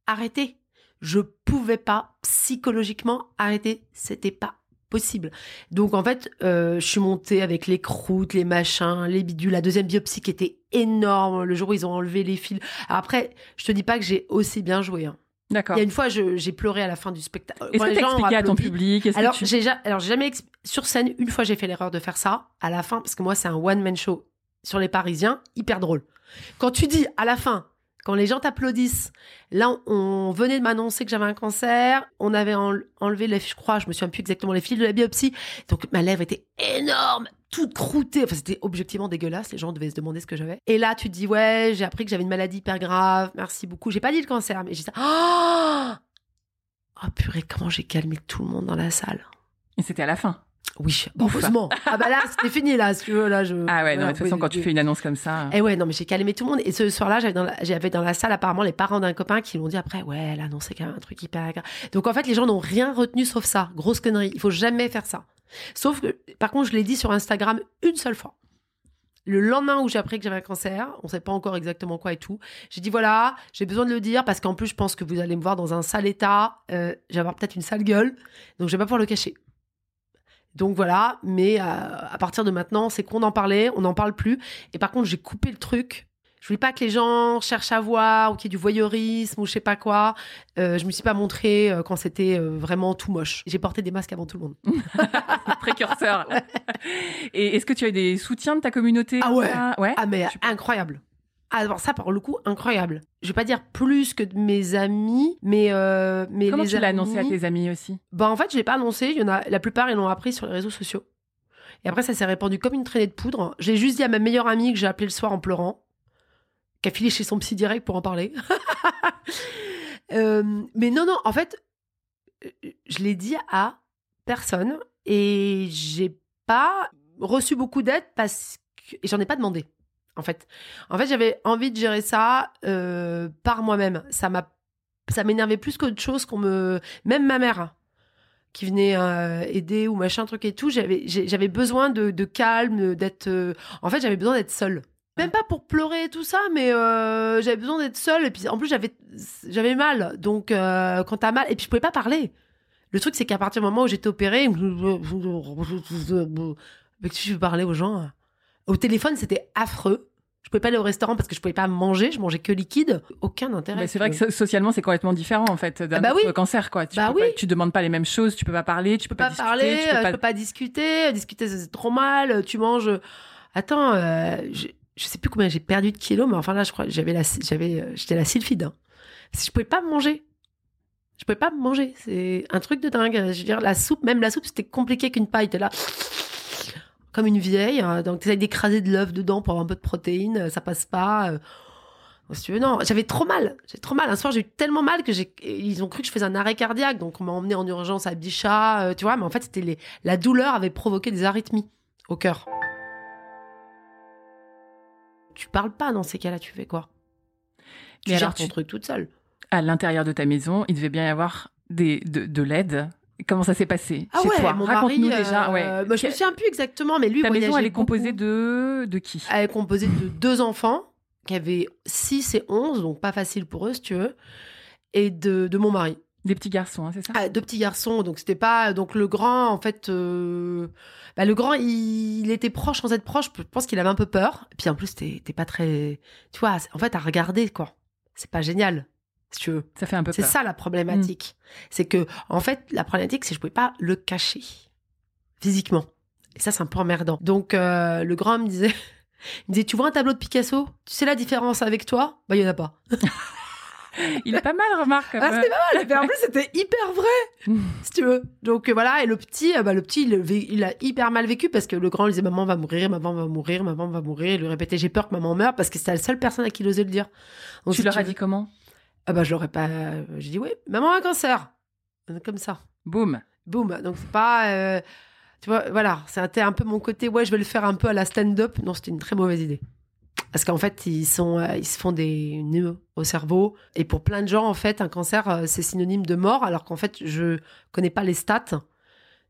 arrêter. Je pouvais pas psychologiquement arrêter. C'était pas possible. Donc en fait, euh, je suis montée avec les croûtes, les machins, les bidules. La deuxième biopsie qui était énorme. Le jour où ils ont enlevé les fils. Après, je te dis pas que j'ai aussi bien joué. hein. Il D'accord. y a une fois, j'ai pleuré à la fin du spectacle. Est-ce que t'as à ton public Alors, tu... j'ai alors, jamais exp- sur scène. Une fois, j'ai fait l'erreur de faire ça à la fin parce que moi, c'est un one man show sur les Parisiens, hyper drôle. Quand tu dis à la fin, quand les gens t'applaudissent, là, on, venait de m'annoncer que j'avais un cancer, on avait en- enlevé les, je crois, je me souviens plus exactement les fils de la biopsie, donc ma lèvre était énorme, toute croûtée, enfin c'était objectivement dégueulasse, les gens devaient se demander ce que j'avais. Et là, tu te dis ouais, j'ai appris que j'avais une maladie hyper grave, merci beaucoup. J'ai pas dit le cancer, mais j'ai dit oh, oh purée, comment j'ai calmé tout le monde dans la salle. Et c'était à la fin. Oui, Ouf. heureusement. ah bah là, c'était fini là, si tu veux, là je. Ah ouais, non, de toute façon, quand tu fais une annonce comme ça. Eh ouais, non, mais j'ai calmé tout le monde. Et ce soir-là, j'avais dans, la, j'avais dans la salle apparemment les parents d'un copain qui l'ont dit après, ouais, elle a annoncé quand même un truc hyper grave. Donc en fait, les gens n'ont rien retenu sauf ça. Grosse connerie. Il faut jamais faire ça. Sauf que, par contre, je l'ai dit sur Instagram une seule fois. Le lendemain où j'ai appris que j'avais un cancer, on sait pas encore exactement quoi et tout, j'ai dit voilà, j'ai besoin de le dire parce qu'en plus, je pense que vous allez me voir dans un sale état. Euh, je vais avoir peut-être une sale gueule, donc je vais pas pouvoir le cacher. Donc voilà, mais euh, à partir de maintenant, c'est qu'on en parlait, on n'en parle plus. Et par contre, j'ai coupé le truc. Je voulais pas que les gens cherchent à voir ou qu'il y ait du voyeurisme ou je sais pas quoi. Euh, je me suis pas montrée euh, quand c'était euh, vraiment tout moche. J'ai porté des masques avant tout le monde. précurseur. Et est-ce que tu as eu des soutiens de ta communauté Ah ouais. Ouais. Ah mais incroyable. Ah, Alors ça, par le coup, incroyable. Je vais pas dire plus que de mes amis, mais mais, mais Comment les tu l'as amis- annoncé à tes amis aussi? Bah en fait, je l'ai pas annoncé. Il y en a, la plupart, ils l'ont appris sur les réseaux sociaux. Et après, ça s'est répandu comme une traînée de poudre. J'ai juste dit à ma meilleure amie que j'ai appelé le soir en pleurant, qui a filé chez son psy direct pour en parler. Euh, mais non, non, en fait, euh, je l'ai dit à personne et j'ai pas reçu beaucoup d'aide parce que et j'en ai pas demandé. En fait, en fait, j'avais envie de gérer ça euh, par moi-même. Ça m'a, ça m'énervait plus qu'autre chose qu'on me, même ma mère qui venait euh, aider ou machin truc et tout. J'avais, j'avais besoin de, calme, d'être. euh, en fait, j'avais besoin d'être seule. Même pas pour pleurer et tout ça, mais euh, j'avais besoin d'être seule. Et puis en plus, j'avais, j'avais mal. Donc euh, quand t'as mal, et puis je pouvais pas parler. Le truc, c'est qu'à partir du moment où j'étais opérée, je veux parler aux gens Au téléphone, c'était affreux. Je pouvais pas aller au restaurant parce que je pouvais pas manger. Je mangeais que liquide. Aucun intérêt. Bah, C'est vrai que so- socialement, c'est complètement différent en fait d'un Ah bah oui. cancer. Quoi. Tu, Bah pas- oui. tu demandes pas les mêmes choses, tu peux pas parler, tu peux pas, discuter, parler, tu peux euh, pas- je peux pas discuter. Discuter, c'est trop mal. Tu manges. Attends, euh, je, je sais plus combien j'ai perdu de kilos, mais enfin là, je crois j'avais la, j'avais, euh, j'étais la sylphide. Hein. Je pouvais pas manger. Je pouvais pas manger. C'est un truc de dingue. Je veux dire, la soupe, même la soupe, c'était compliqué qu'une paille. T'es là. Comme une vieille. hein. donc, tu essayes d'écraser de l'œuf dedans pour avoir un peu de protéines, euh, ça passe pas. euh. Si tu veux, non, j'avais trop mal. J'ai trop mal. Un soir, j'ai eu tellement mal que j'ai, ils ont cru que je faisais un arrêt cardiaque. Donc, on m'a emmené en urgence à Bichat, euh, tu vois. Mais en fait, c'était les, la douleur avait provoqué des arythmies au cœur. Tu parles pas dans ces cas-là, tu fais quoi? Tu Mais gères alors, ton tu- truc toute seule. À l'intérieur de ta maison, il devait bien y avoir des, de, de l'aide. Comment ça s'est passé Ah chez ouais, toi? mon Raconte-nous mari, déjà. euh, ouais. bah, je me souviens plus exactement, mais lui, Ta maison, elle est composée de de qui? Elle est composée de deux enfants qui avaient 6 et 11, donc pas facile pour eux, si tu veux, et de, de mon mari. Des petits garçons, hein, c'est ça? Ah, deux petits garçons, donc c'était pas. Donc le grand, en fait. euh, bah, le grand, il, il était proche sans être proche. Je pense qu'il avait un peu peur. Et puis en plus, t'es t'es pas très. Tu vois, en fait, à regarder, quoi. C'est pas génial, si tu veux. Ça fait un peu C'est ça la problématique. C'est que, en fait, la problématique, c'est que je pouvais pas le cacher physiquement. Et ça, c'est un peu emmerdant. Donc, euh, le grand me disait, il me disait, tu vois un tableau de Picasso? Tu sais la différence avec toi? Bah, il y en a pas. Il est pas mal, remarque. Ah, c'était pas mal. Mais en plus, c'était hyper vrai, si tu veux. Donc euh, voilà, et le petit, euh, bah, le petit, il, a hyper mal vécu parce que le grand lui disait maman va mourir, maman va mourir, maman va mourir. Il lui répétait j'ai peur que maman meure parce que c'était la seule personne à qui il osait le dire. Donc, Tu si leur as dit comment? Ah bah je l'aurais pas. J'ai dit oui, maman a un cancer. Comme ça. Boum. Boum. Donc c'est pas. euh, tu vois, voilà, c'était un peu mon côté. Ouais, je vais le faire un peu à la stand-up. Non, c'était une très mauvaise idée. Parce qu'en fait, ils sont, euh, ils se font des nœuds au cerveau. Et pour plein de gens, en fait, un cancer, euh, c'est synonyme de mort. Alors qu'en fait, je connais pas les stats,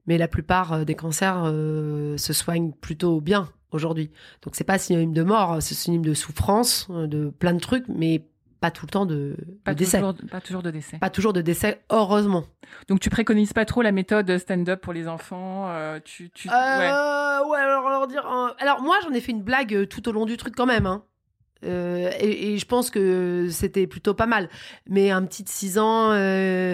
mais la plupart euh, des cancers euh, se soignent plutôt bien aujourd'hui. Donc c'est pas synonyme de mort, c'est synonyme de souffrance, euh, de plein de trucs, mais pas tout le temps de, Pas de décès. toujours, pas toujours de décès. Pas toujours de décès, heureusement. Donc tu préconises pas trop la méthode stand-up pour les enfants. euh, tu, tu... ouais. Euh, ouais. alors leur dire. euh, Alors moi, j'en ai fait une blague tout au long du truc quand même. Hein. Et, et je pense que c'était plutôt pas mal. Mais un petit de 6 ans,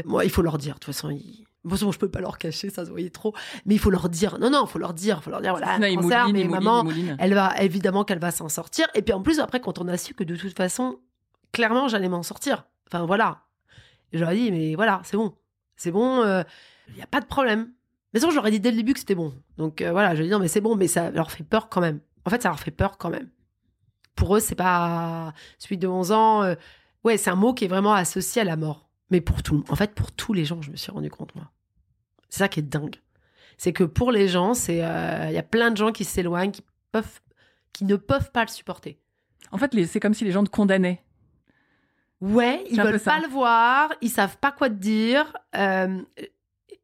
moi, il faut leur dire. De toute façon, ils... De toute façon, je peux pas leur cacher, ça se voyait trop. Mais il faut leur dire. Non, non, il faut leur dire. Il faut leur dire, voilà, il cancer, mouline, mais il mouline, maman, il elle va évidemment qu'elle va s'en sortir. Et puis en plus, après, quand on a su que de toute façon, clairement, j'allais m'en sortir. Enfin voilà. Ai dit, mais voilà, c'est bon. C'est bon, il n'y a pas de problème. Mais leur ai dit dès le début que c'était bon. Donc euh, voilà, je dit, non, mais c'est bon, mais ça leur fait peur quand même. En fait, ça leur fait peur quand même. Pour eux, c'est pas celui de 11 ans. euh, ouais, c'est un mot qui est vraiment associé à la mort. Mais pour tout, en fait, pour tous les gens, je me suis rendu compte, moi. C'est ça qui est dingue. C'est que pour les gens, c'est euh, il y a plein de gens qui s'éloignent, qui peuvent, qui ne peuvent pas le supporter. En fait, c'est comme si les gens te condamnaient. Ouais, ils veulent pas le voir, ils savent pas quoi te dire. Euh,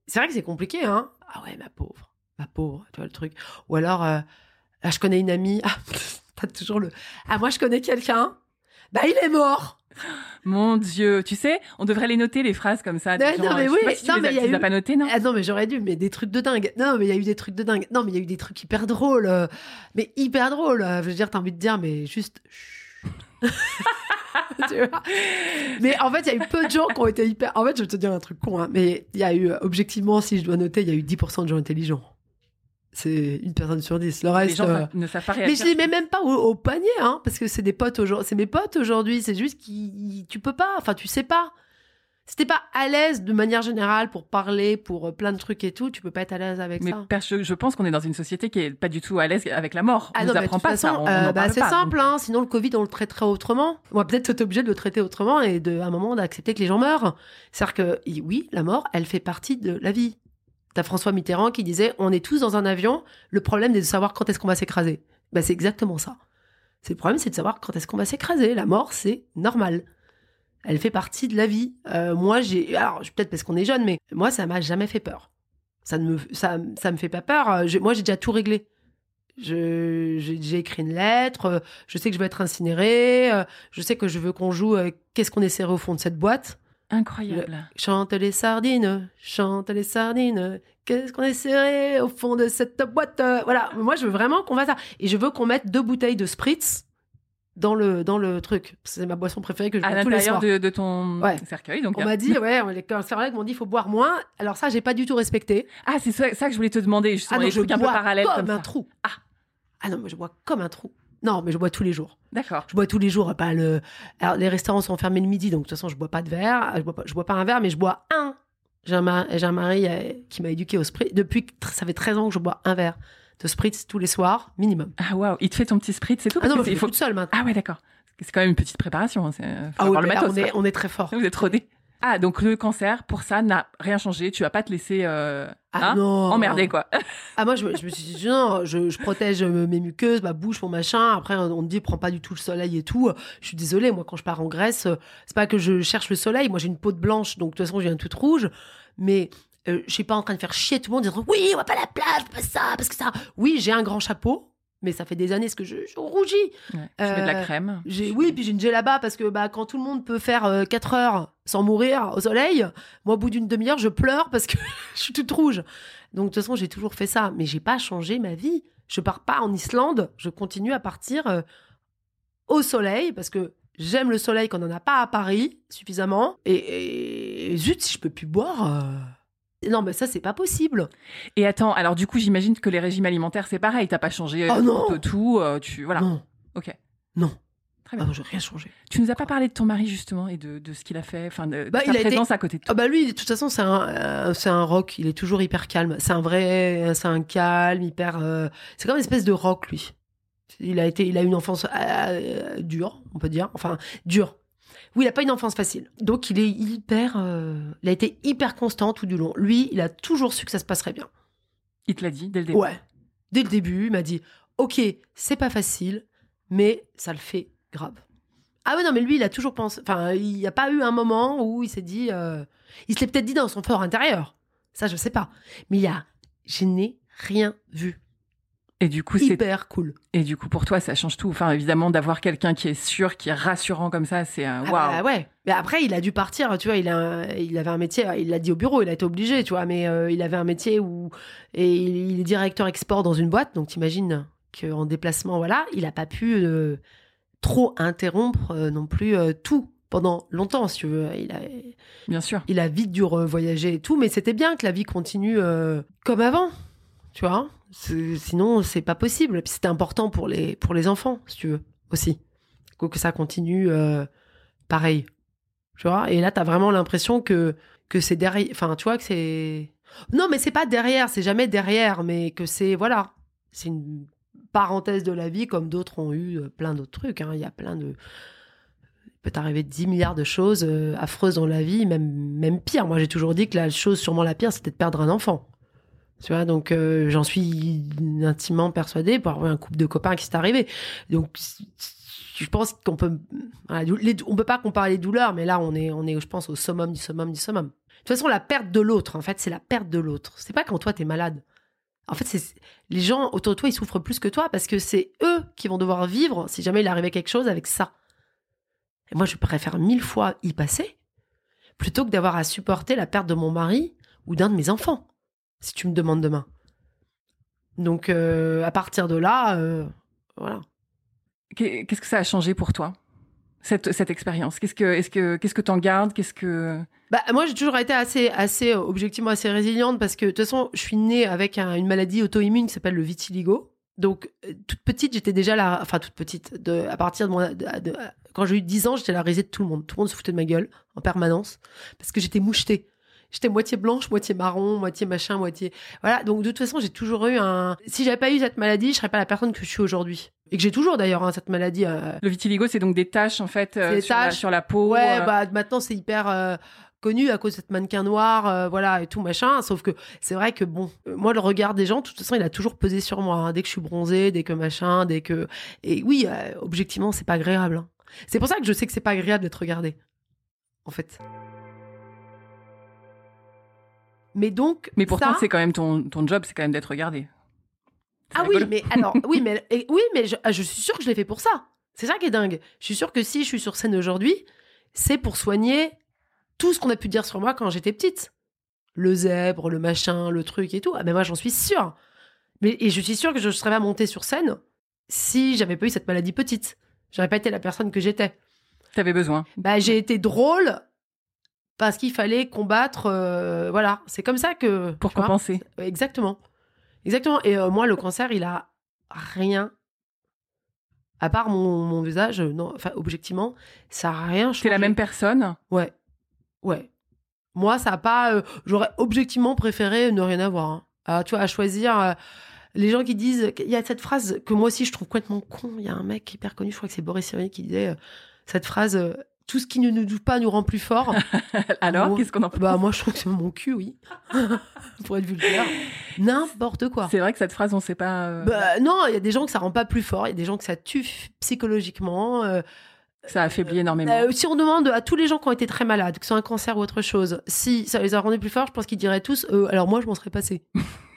c'est vrai que c'est compliqué, hein. Ah ouais, ma pauvre, ma pauvre, tu vois le truc. Ou alors, euh, ah, je connais une amie. Ah, t'as toujours le. Ah moi, je connais quelqu'un. Bah il est mort. Mon Dieu, tu sais, on devrait les noter les phrases comme ça. Ouais, non, mais sais oui, si tu non, les mais as- y a tu les eu- pas notés, non? Ah non, mais j'aurais dû, mais des trucs de dingue. Non, mais il y a eu des trucs de dingue. Non, mais il y a eu des trucs hyper drôles. euh, Mais hyper drôles. euh, Je veux dire, t'as envie de dire, mais juste. chut. Tu vois mais en fait, il y a eu peu de gens qui ont été hyper. En fait, je vais te dire un truc con, hein, mais il y a eu, objectivement, si je dois noter, il y a eu 10% de gens intelligents. C'est une personne sur 10. Le reste. Les gens euh, ne savent pas Mais je les mets même pas au, au panier, hein, parce que c'est des potes aujourd'hui. C'est mes potes aujourd'hui. C'est juste qu'ils, tu peux pas. Enfin, tu sais pas. Si t'es pas à l'aise de manière générale pour parler, pour euh, plein de trucs et tout, tu peux pas être à l'aise avec Mais ça. perso, je pense qu'on est dans une société qui est pas du tout à l'aise avec la mort. On Ah nous non, mais apprend pas ça. façon, on- on euh, bah, c'est simple, donc. hein. sinon le Covid, on le traiterait autrement. On va peut-être être obligé de le traiter autrement et de, à un moment d'accepter que les gens meurent. C'est-à-dire que, oui, la mort, elle fait partie de la vie. T'as François Mitterrand qui disait On est tous dans un avion, le problème est de savoir quand est-ce qu'on va s'écraser. Bah, c'est exactement ça. C'est le problème, c'est de savoir quand est-ce qu'on va s'écraser. La mort, c'est normal. Elle fait partie de la vie. Euh, moi, j'ai. Alors, peut-être parce qu'on est jeune, mais moi, ça m'a jamais fait peur. Ça ne me, ça, ça me fait pas peur. Euh, Moi, j'ai déjà tout réglé. Je, j'ai, écrit une lettre. euh, Je sais que je vais être incinérée. Je sais que je veux qu'on joue. euh, Qu'est-ce qu'on essaierait au fond de cette boîte? Incroyable. Chante les sardines, chante les sardines. Qu'est-ce qu'on essaierait au fond de cette boîte? Voilà, moi je veux vraiment qu'on fasse ça. Et je veux qu'on mette deux bouteilles de spritz dans le, dans le truc. C'est ma boisson préférée que je À bois tous les soirs. de, de ton Ouais. cercueil, donc. On m'a dit, ouais, les cancérologues m'ont dit, il faut boire moins. Alors ça, j'ai pas du tout respecté. Ah, c'est ça, ça que je voulais te demander, justement, Ah non, les je trucs un peu bois parallèles comme, comme un ça. trou. Ah. Ah non, mais je bois comme un trou. Non, mais je bois tous les jours. D'accord. Je bois tous les jours. Pas le. Alors, les restaurants sont fermés le midi, donc de toute façon, je bois pas de verre. Je bois pas, je bois pas un verre, mais je bois un. J'ai un, mari euh, qui m'a éduqué au spray. Depuis ça fait 13 ans que je bois un verre de spritz tous les soirs, minimum. Ah waouh, il te fait ton petit spritz, c'est tout Ah non, mais il faut toute seule maintenant. Ah ouais, d'accord. C'est quand même une petite préparation. hein, c'est- faut Ah oui, avoir le mais là, matos. on, est, quoi. on est très fort. Vous êtes rodés. Ah, donc le cancer, pour ça, n'a rien changé. Tu vas pas te laisser euh, Ah hein, non. emmerder, quoi. Ah moi je, me- je me suis dit non, je, je protège euh, mes muqueuses, ma bouche, mon machin. Après on me dit prends pas du tout le soleil et tout. Je suis désolée, moi quand je pars en Grèce, euh, c'est pas que je cherche le soleil. Moi j'ai une peau de blanche, donc de toute façon je viens toute rouge. Mais euh, je suis pas en train de faire chier tout le monde, dire oui on va pas à la plage, pas ça, parce que ça. Oui j'ai un grand chapeau, mais ça fait des années que je, je rougis. Ouais, tu mets de la Euh, crème. J'ai oui, puis j'ai une là parce que bah, quand tout le monde peut faire 4 heures sans mourir au soleil, moi au bout d'une demi-heure je pleure parce que je suis toute rouge. Donc de toute façon j'ai toujours fait ça, mais j'ai pas changé ma vie. Je pars pas en Islande, je continue à partir euh, au soleil parce que j'aime le soleil qu'on n'en a pas à Paris suffisamment. Et, et zut si je peux plus boire. Non mais ça c'est pas possible. Et attends, alors du coup, j'imagine que les régimes alimentaires, c'est pareil. T'as pas changé Oh non un peu tout. euh, tu voilà. Non, Ok. non, Très ah bien. non, j'ai rien changé. Tu nous as pas parlé de ton mari justement et de, de ce qu'il a fait, enfin de, de Bah, il a été- présence à côté de toi. Ah bah lui, de toute façon, c'est un, euh, c'est un rock. Il est toujours hyper calme. C'est un vrai, c'est un calme, hyper. euh, c'est comme une espèce de rock lui. Il a été, il a une enfance euh, dure, on peut dire. Enfin, dure. Oui, il a pas une enfance facile. Donc il est hyper, euh, il a été hyper constant tout du long. Lui, il a toujours su que ça se passerait bien. Il te l'a dit dès le début. Ouais. Dès le début, il m'a dit, ok, c'est pas facile, mais ça le fait grave. Ah ouais, non, mais lui, il a toujours pensé. Enfin, il n'y a pas eu un moment où il s'est dit. euh, Il se l'est peut-être dit dans son fort intérieur. Ça, je sais pas. Mais il y a. Je n'ai rien vu. Et du coup, c'est Hyper cool. et du coup pour toi, ça change tout. Enfin, évidemment, d'avoir quelqu'un qui est sûr, qui est rassurant comme ça, c'est Ah waouh. bah ouais. Mais après, il a dû partir. Tu vois, il, a il avait un métier. Il l'a dit au bureau. Il a été obligé, tu vois. Mais euh, il avait un métier où. Et il, est directeur export dans une boîte. Donc, t'imagines qu'en déplacement, voilà, il n'a pas pu euh, trop interrompre euh, non plus tout pendant longtemps, si tu veux. Il a, Bien sûr. il a vite dû voyager et tout. Mais c'était bien que la vie continue comme avant. Tu vois Sinon, c'est pas possible. Puis, c'était important pour les, pour les enfants, si tu veux, aussi. Que que ça continue euh, pareil. Tu vois? Et là, t'as vraiment l'impression que, que c'est derrière. Enfin, tu vois que c'est. Non, mais c'est pas derrière, c'est jamais derrière, mais que c'est. Voilà. C'est une parenthèse de la vie, comme d'autres ont eu euh, plein d'autres trucs. hein. Il y a plein de. Peut t'arriver 10 milliards de choses euh, affreuses dans la vie, même, même pire. Moi, j'ai toujours dit que la chose sûrement la pire, c'était de perdre un enfant. Tu vois, donc euh, j'en suis intimement persuadée pour avoir un couple de copains qui s'est arrivé. Donc je pense qu'on peut, voilà, les- on peut pas comparer les douleurs, mais là on est, on est, je pense, au summum du summum du summum. De toute façon, la perte de l'autre, en fait, c'est la perte de l'autre. C'est pas quand toi t'es malade. En fait, c'est les gens autour de toi, ils souffrent plus que toi parce que c'est eux qui vont devoir vivre si jamais il arrivait quelque chose avec ça. Et moi, je préfère mille fois y passer plutôt que d'avoir à supporter la perte de mon mari ou d'un de mes enfants si tu me demandes demain. Donc, euh, à partir de là, euh, voilà. Qu'est- Qu'est-ce que ça a changé pour toi cette, cette expérience? Qu'est-ce que est-ce que qu'est-ce que t'en gardes? Qu'est-ce que Bah, moi, j'ai toujours été assez, assez, objectivement, assez résiliente parce que, de toute façon, je suis née avec un- une maladie auto-immune qui s'appelle le vitiligo. Donc, euh, toute petite, j'étais déjà là, enfin, toute petite, de, à partir de mon, de- de- quand j'ai eu 10 ans, j'étais la risée de tout le monde. Tout le monde se foutait de ma gueule, en permanence, parce que j'étais mouchetée. J'étais moitié blanche, moitié marron, moitié machin, moitié. Voilà. Donc, de toute façon, j'ai toujours eu un. Si j'avais pas eu cette maladie, je serais pas la personne que je suis aujourd'hui. Et que j'ai toujours d'ailleurs, hein, cette maladie. euh, le vitiligo, c'est donc des taches en fait euh, des sur, La, taches. sur la peau. Ouais, euh, bah maintenant c'est hyper connu à cause de cette mannequin noir, euh, voilà, et tout machin. Sauf que c'est vrai que bon, euh, moi le regard des gens, de toute façon, il a toujours pesé sur moi. hein. dès que je suis bronzée, dès que machin, dès que. Et oui, euh, objectivement, c'est pas agréable. hein. C'est pour ça que je sais que c'est pas agréable d'être regardé. En fait. Mais donc. Mais pourtant, ça- c'est quand même ton, ton job, c'est quand même d'être regardé. Ah oui, mais alors, oui, mais, et- oui, mais je, ah, je suis sûre que je l'ai fait pour ça. C'est ça qui est dingue. Je suis sûre que si je suis sur scène aujourd'hui, c'est pour soigner tout ce qu'on a pu dire sur moi quand j'étais petite. Le zèbre, le machin, le truc et tout. Ah, mais moi, j'en suis sûre. Mais, et je suis sûre que je ne serais pas montée sur scène si j'avais pas eu cette maladie petite. J'aurais pas été la personne que j'étais. T'avais besoin. Bah, j'ai été drôle parce qu'il fallait combattre. euh, voilà, c'est comme ça que. Pour vois. compenser. Exactement. Exactement. Et euh, moi, le cancer, il a rien. À part mon, mon visage, euh, non, enfin, objectivement, ça a rien changé. C'est la même personne? Ouais. Ouais. Moi, ça a pas. euh, J'aurais objectivement préféré ne rien avoir. hein. Ah, tu vois, à choisir. Les gens qui disent, il y a cette phrase que moi aussi je trouve complètement con. Il y a un mec hyper connu, je crois que c'est Boris Cyrulnik qui disait euh, cette phrase euh, tout ce qui ne nous doute pas nous rend plus fort. Alors, qu'est-ce qu'on en pense bah moi je trouve que c'est mon cul, oui, pour être vulgaire. N'importe quoi. C'est vrai que cette phrase, on sait pas. euh, Bah, non, il y a des gens que ça rend pas plus fort, il y a des gens que ça tue psychologiquement. euh, ça affaiblit énormément. Euh, si on demande à tous les gens qui ont été très malades, que ce soit un cancer ou autre chose, si ça les a rendus plus forts, je pense qu'ils diraient tous euh, alors moi je m'en serais passé.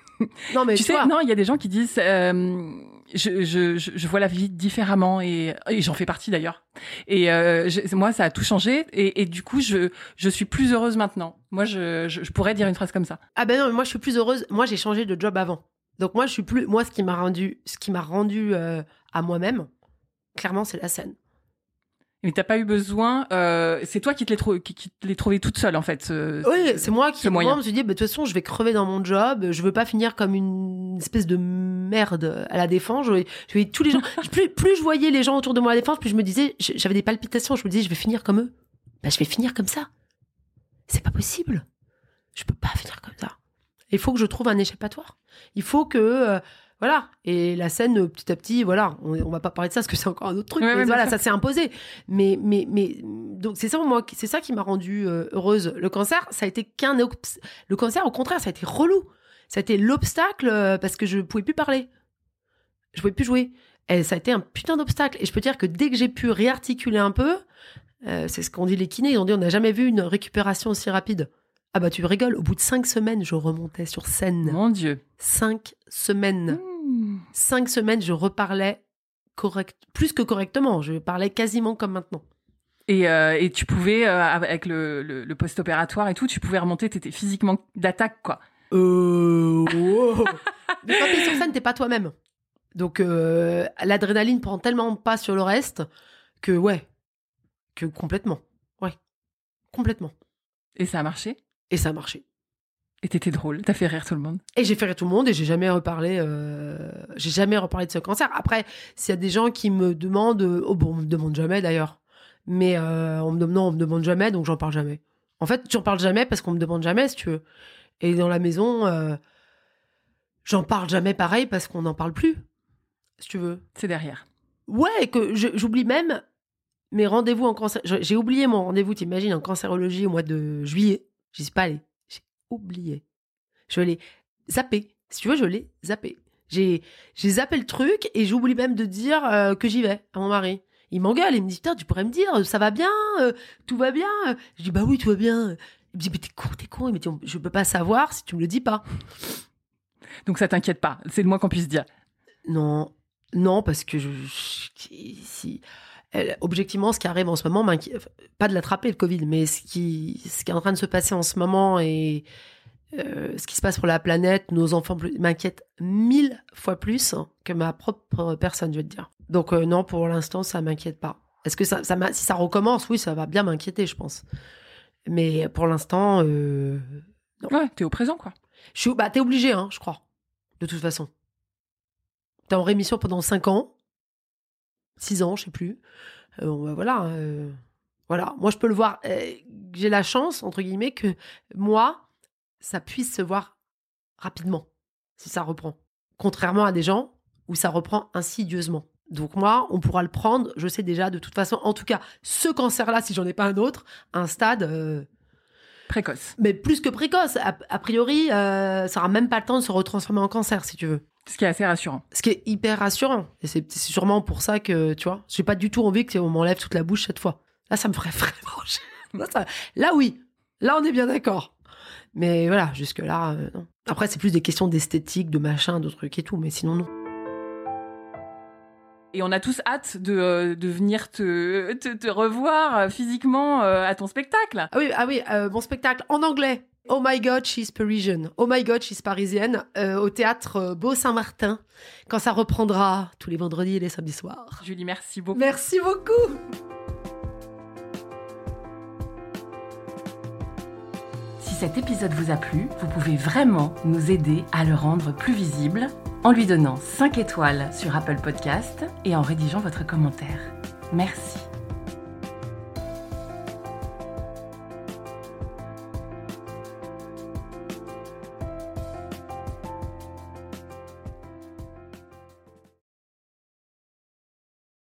non mais tu tu sais, vois, non, il y a des gens qui disent euh, je, je, je, je vois la vie différemment et, et j'en fais partie d'ailleurs. Et euh, je- moi, ça a tout changé et, et du coup, je, je suis plus heureuse maintenant. Moi, je, je, je pourrais dire une phrase comme ça. ah ben non, mais moi je suis plus heureuse. Moi j'ai changé de job avant, donc moi je suis plus. Moi ce qui m'a rendu, ce qui m'a rendu euh, à moi-même, clairement c'est la scène. Mais t'as pas eu besoin. Euh, c'est toi qui te l'es trou- qui, qui te l'es trouvé toute seule en fait. ce- Oui, ce- c'est moi qui ce à un moment, moyen. me suis dit bah, de toute façon je vais crever dans mon job, je veux pas finir comme une espèce de merde à la défense. Je, je tous les gens. plus, plus je voyais les gens autour de moi à la défense, plus je me disais j'avais des palpitations. Je me disais je vais finir comme eux. Bah, je vais finir comme ça. C'est pas possible. Je peux pas finir comme ça. Il faut que je trouve un échappatoire. Il faut que euh, voilà. Et la scène petit à petit, voilà. On, on va pas parler de ça parce que c'est encore un autre truc. Ouais, mais ouais, voilà, ça s'est imposé. Mais mais mais donc c'est ça moi, qui- c'est ça qui m'a rendue euh, heureuse. Le cancer, ça a été qu'un le cancer au contraire, ça a été relou. Ça a été l'obstacle euh, parce que je pouvais plus parler. Je pouvais plus jouer. Et ça a été un putain d'obstacle. Et je peux dire que dès que j'ai pu réarticuler un peu, euh, c'est ce qu'ont dit les kinés. Ils ont dit on n'a jamais vu une récupération aussi rapide. Ah bah tu rigoles. Au bout de cinq semaines, je remontais sur scène. Mon Dieu. Cinq semaines. Mmh. Cinq semaines, je reparlais correct, plus que correctement. Je parlais quasiment comme maintenant. Et, euh, et tu pouvais, euh, avec le, le, le post-opératoire et tout, tu pouvais remonter, t'étais physiquement d'attaque, quoi. Euh, wow. Mais quand t'es sur scène, t'es pas toi-même. Donc euh, l'adrénaline prend tellement pas sur le reste que ouais, que complètement, ouais, complètement. Et ça a marché? Et ça a marché. Et t'étais drôle. T'as fait rire tout le monde. Et j'ai fait rire tout le monde et j'ai jamais reparlé, euh, j'ai jamais reparlé de ce cancer. Après, s'il y a des gens qui me demandent, euh, oh bon, on me demande jamais d'ailleurs, mais euh, on me demande, non, on me demande jamais, donc j'en parle jamais. En fait, j'en parle jamais parce qu'on me demande jamais, si tu veux. Et dans la maison, euh, j'en parle jamais pareil parce qu'on n'en parle plus, si tu veux. C'est derrière. Ouais, et que j'oublie même mes rendez-vous en cancer. J'ai oublié mon rendez-vous, t'imagines, en cancérologie au mois de juillet. J'y suis pas allée. J'ai oublié. Je l'ai zappé. Si tu veux, je l'ai zappé. J'ai j'ai zappé le truc et j'oublie même de dire euh, que j'y vais à mon mari. Il m'engueule, il me dit Putain, tu pourrais me dire, ça va bien, euh, tout va bien. Je dis Bah oui, tout va bien. Il me dit Mais t'es con, t'es con. Il me dit Je peux pas savoir si tu me le dis pas. Donc ça t'inquiète pas. C'est le moins qu'on puisse dire. Non, non, parce que je, je- si, elle- objectivement, ce qui arrive en ce moment, pas de l'attraper le Covid, mais ce qui, ce qui est en train de se passer en ce moment et euh, ce qui se passe pour la planète, nos enfants plus- m'inquiète mille fois plus que ma propre personne, je vais te dire. Donc euh, non, pour l'instant, ça m'inquiète pas. Est-ce que ça, si ça recommence, oui, ça va bien m'inquiéter, je pense. Mais pour l'instant, euh, Ouais, t'es au présent, quoi. je suis, bah, t'es obligé, hein, je crois. De toute façon. T'es en rémission pendant 5 ans. 6 ans, je sais plus. Euh, bon, bah, voilà. euh, voilà. Moi, je peux le voir. euh, J'ai la chance, entre guillemets, que moi, ça puisse se voir rapidement, si ça reprend. Contrairement à des gens où ça reprend insidieusement. Donc moi, on pourra le prendre, je sais déjà, de toute façon, en tout cas, ce cancer-là, si j'en ai pas un autre, un stade... euh, Précoce. mais plus que précoce. A, a priori, euh, ça aura même pas le temps de se retransformer en cancer, si tu veux. Ce qui est assez rassurant. Ce qui est hyper rassurant. Et c'est c'est sûrement pour ça que, tu vois, j'ai pas du tout envie qu'on m'enlève toute la bouche cette fois. Là, ça me ferait vraiment chier. Là, ça- là, oui. Là, on est bien d'accord. Mais voilà, jusque-là, euh, non. Après, c'est plus des questions d'esthétique, de machin, de trucs et tout. Mais sinon, non. Et on a tous hâte de, euh, de venir te, te, te revoir euh, physiquement à ton spectacle. Ah oui, ah oui euh, mon spectacle en anglais. Oh my God, she's Parisian. Oh my God, she's parisienne. euh, au théâtre euh, Beau Saint-Martin. Quand ça reprendra tous les vendredis et les samedis soirs. Julie, merci beaucoup. Merci beaucoup. Si cet épisode vous a plu, vous pouvez vraiment nous aider à le rendre plus visible en lui donnant 5 étoiles sur Apple Podcast et en rédigeant votre commentaire. Merci.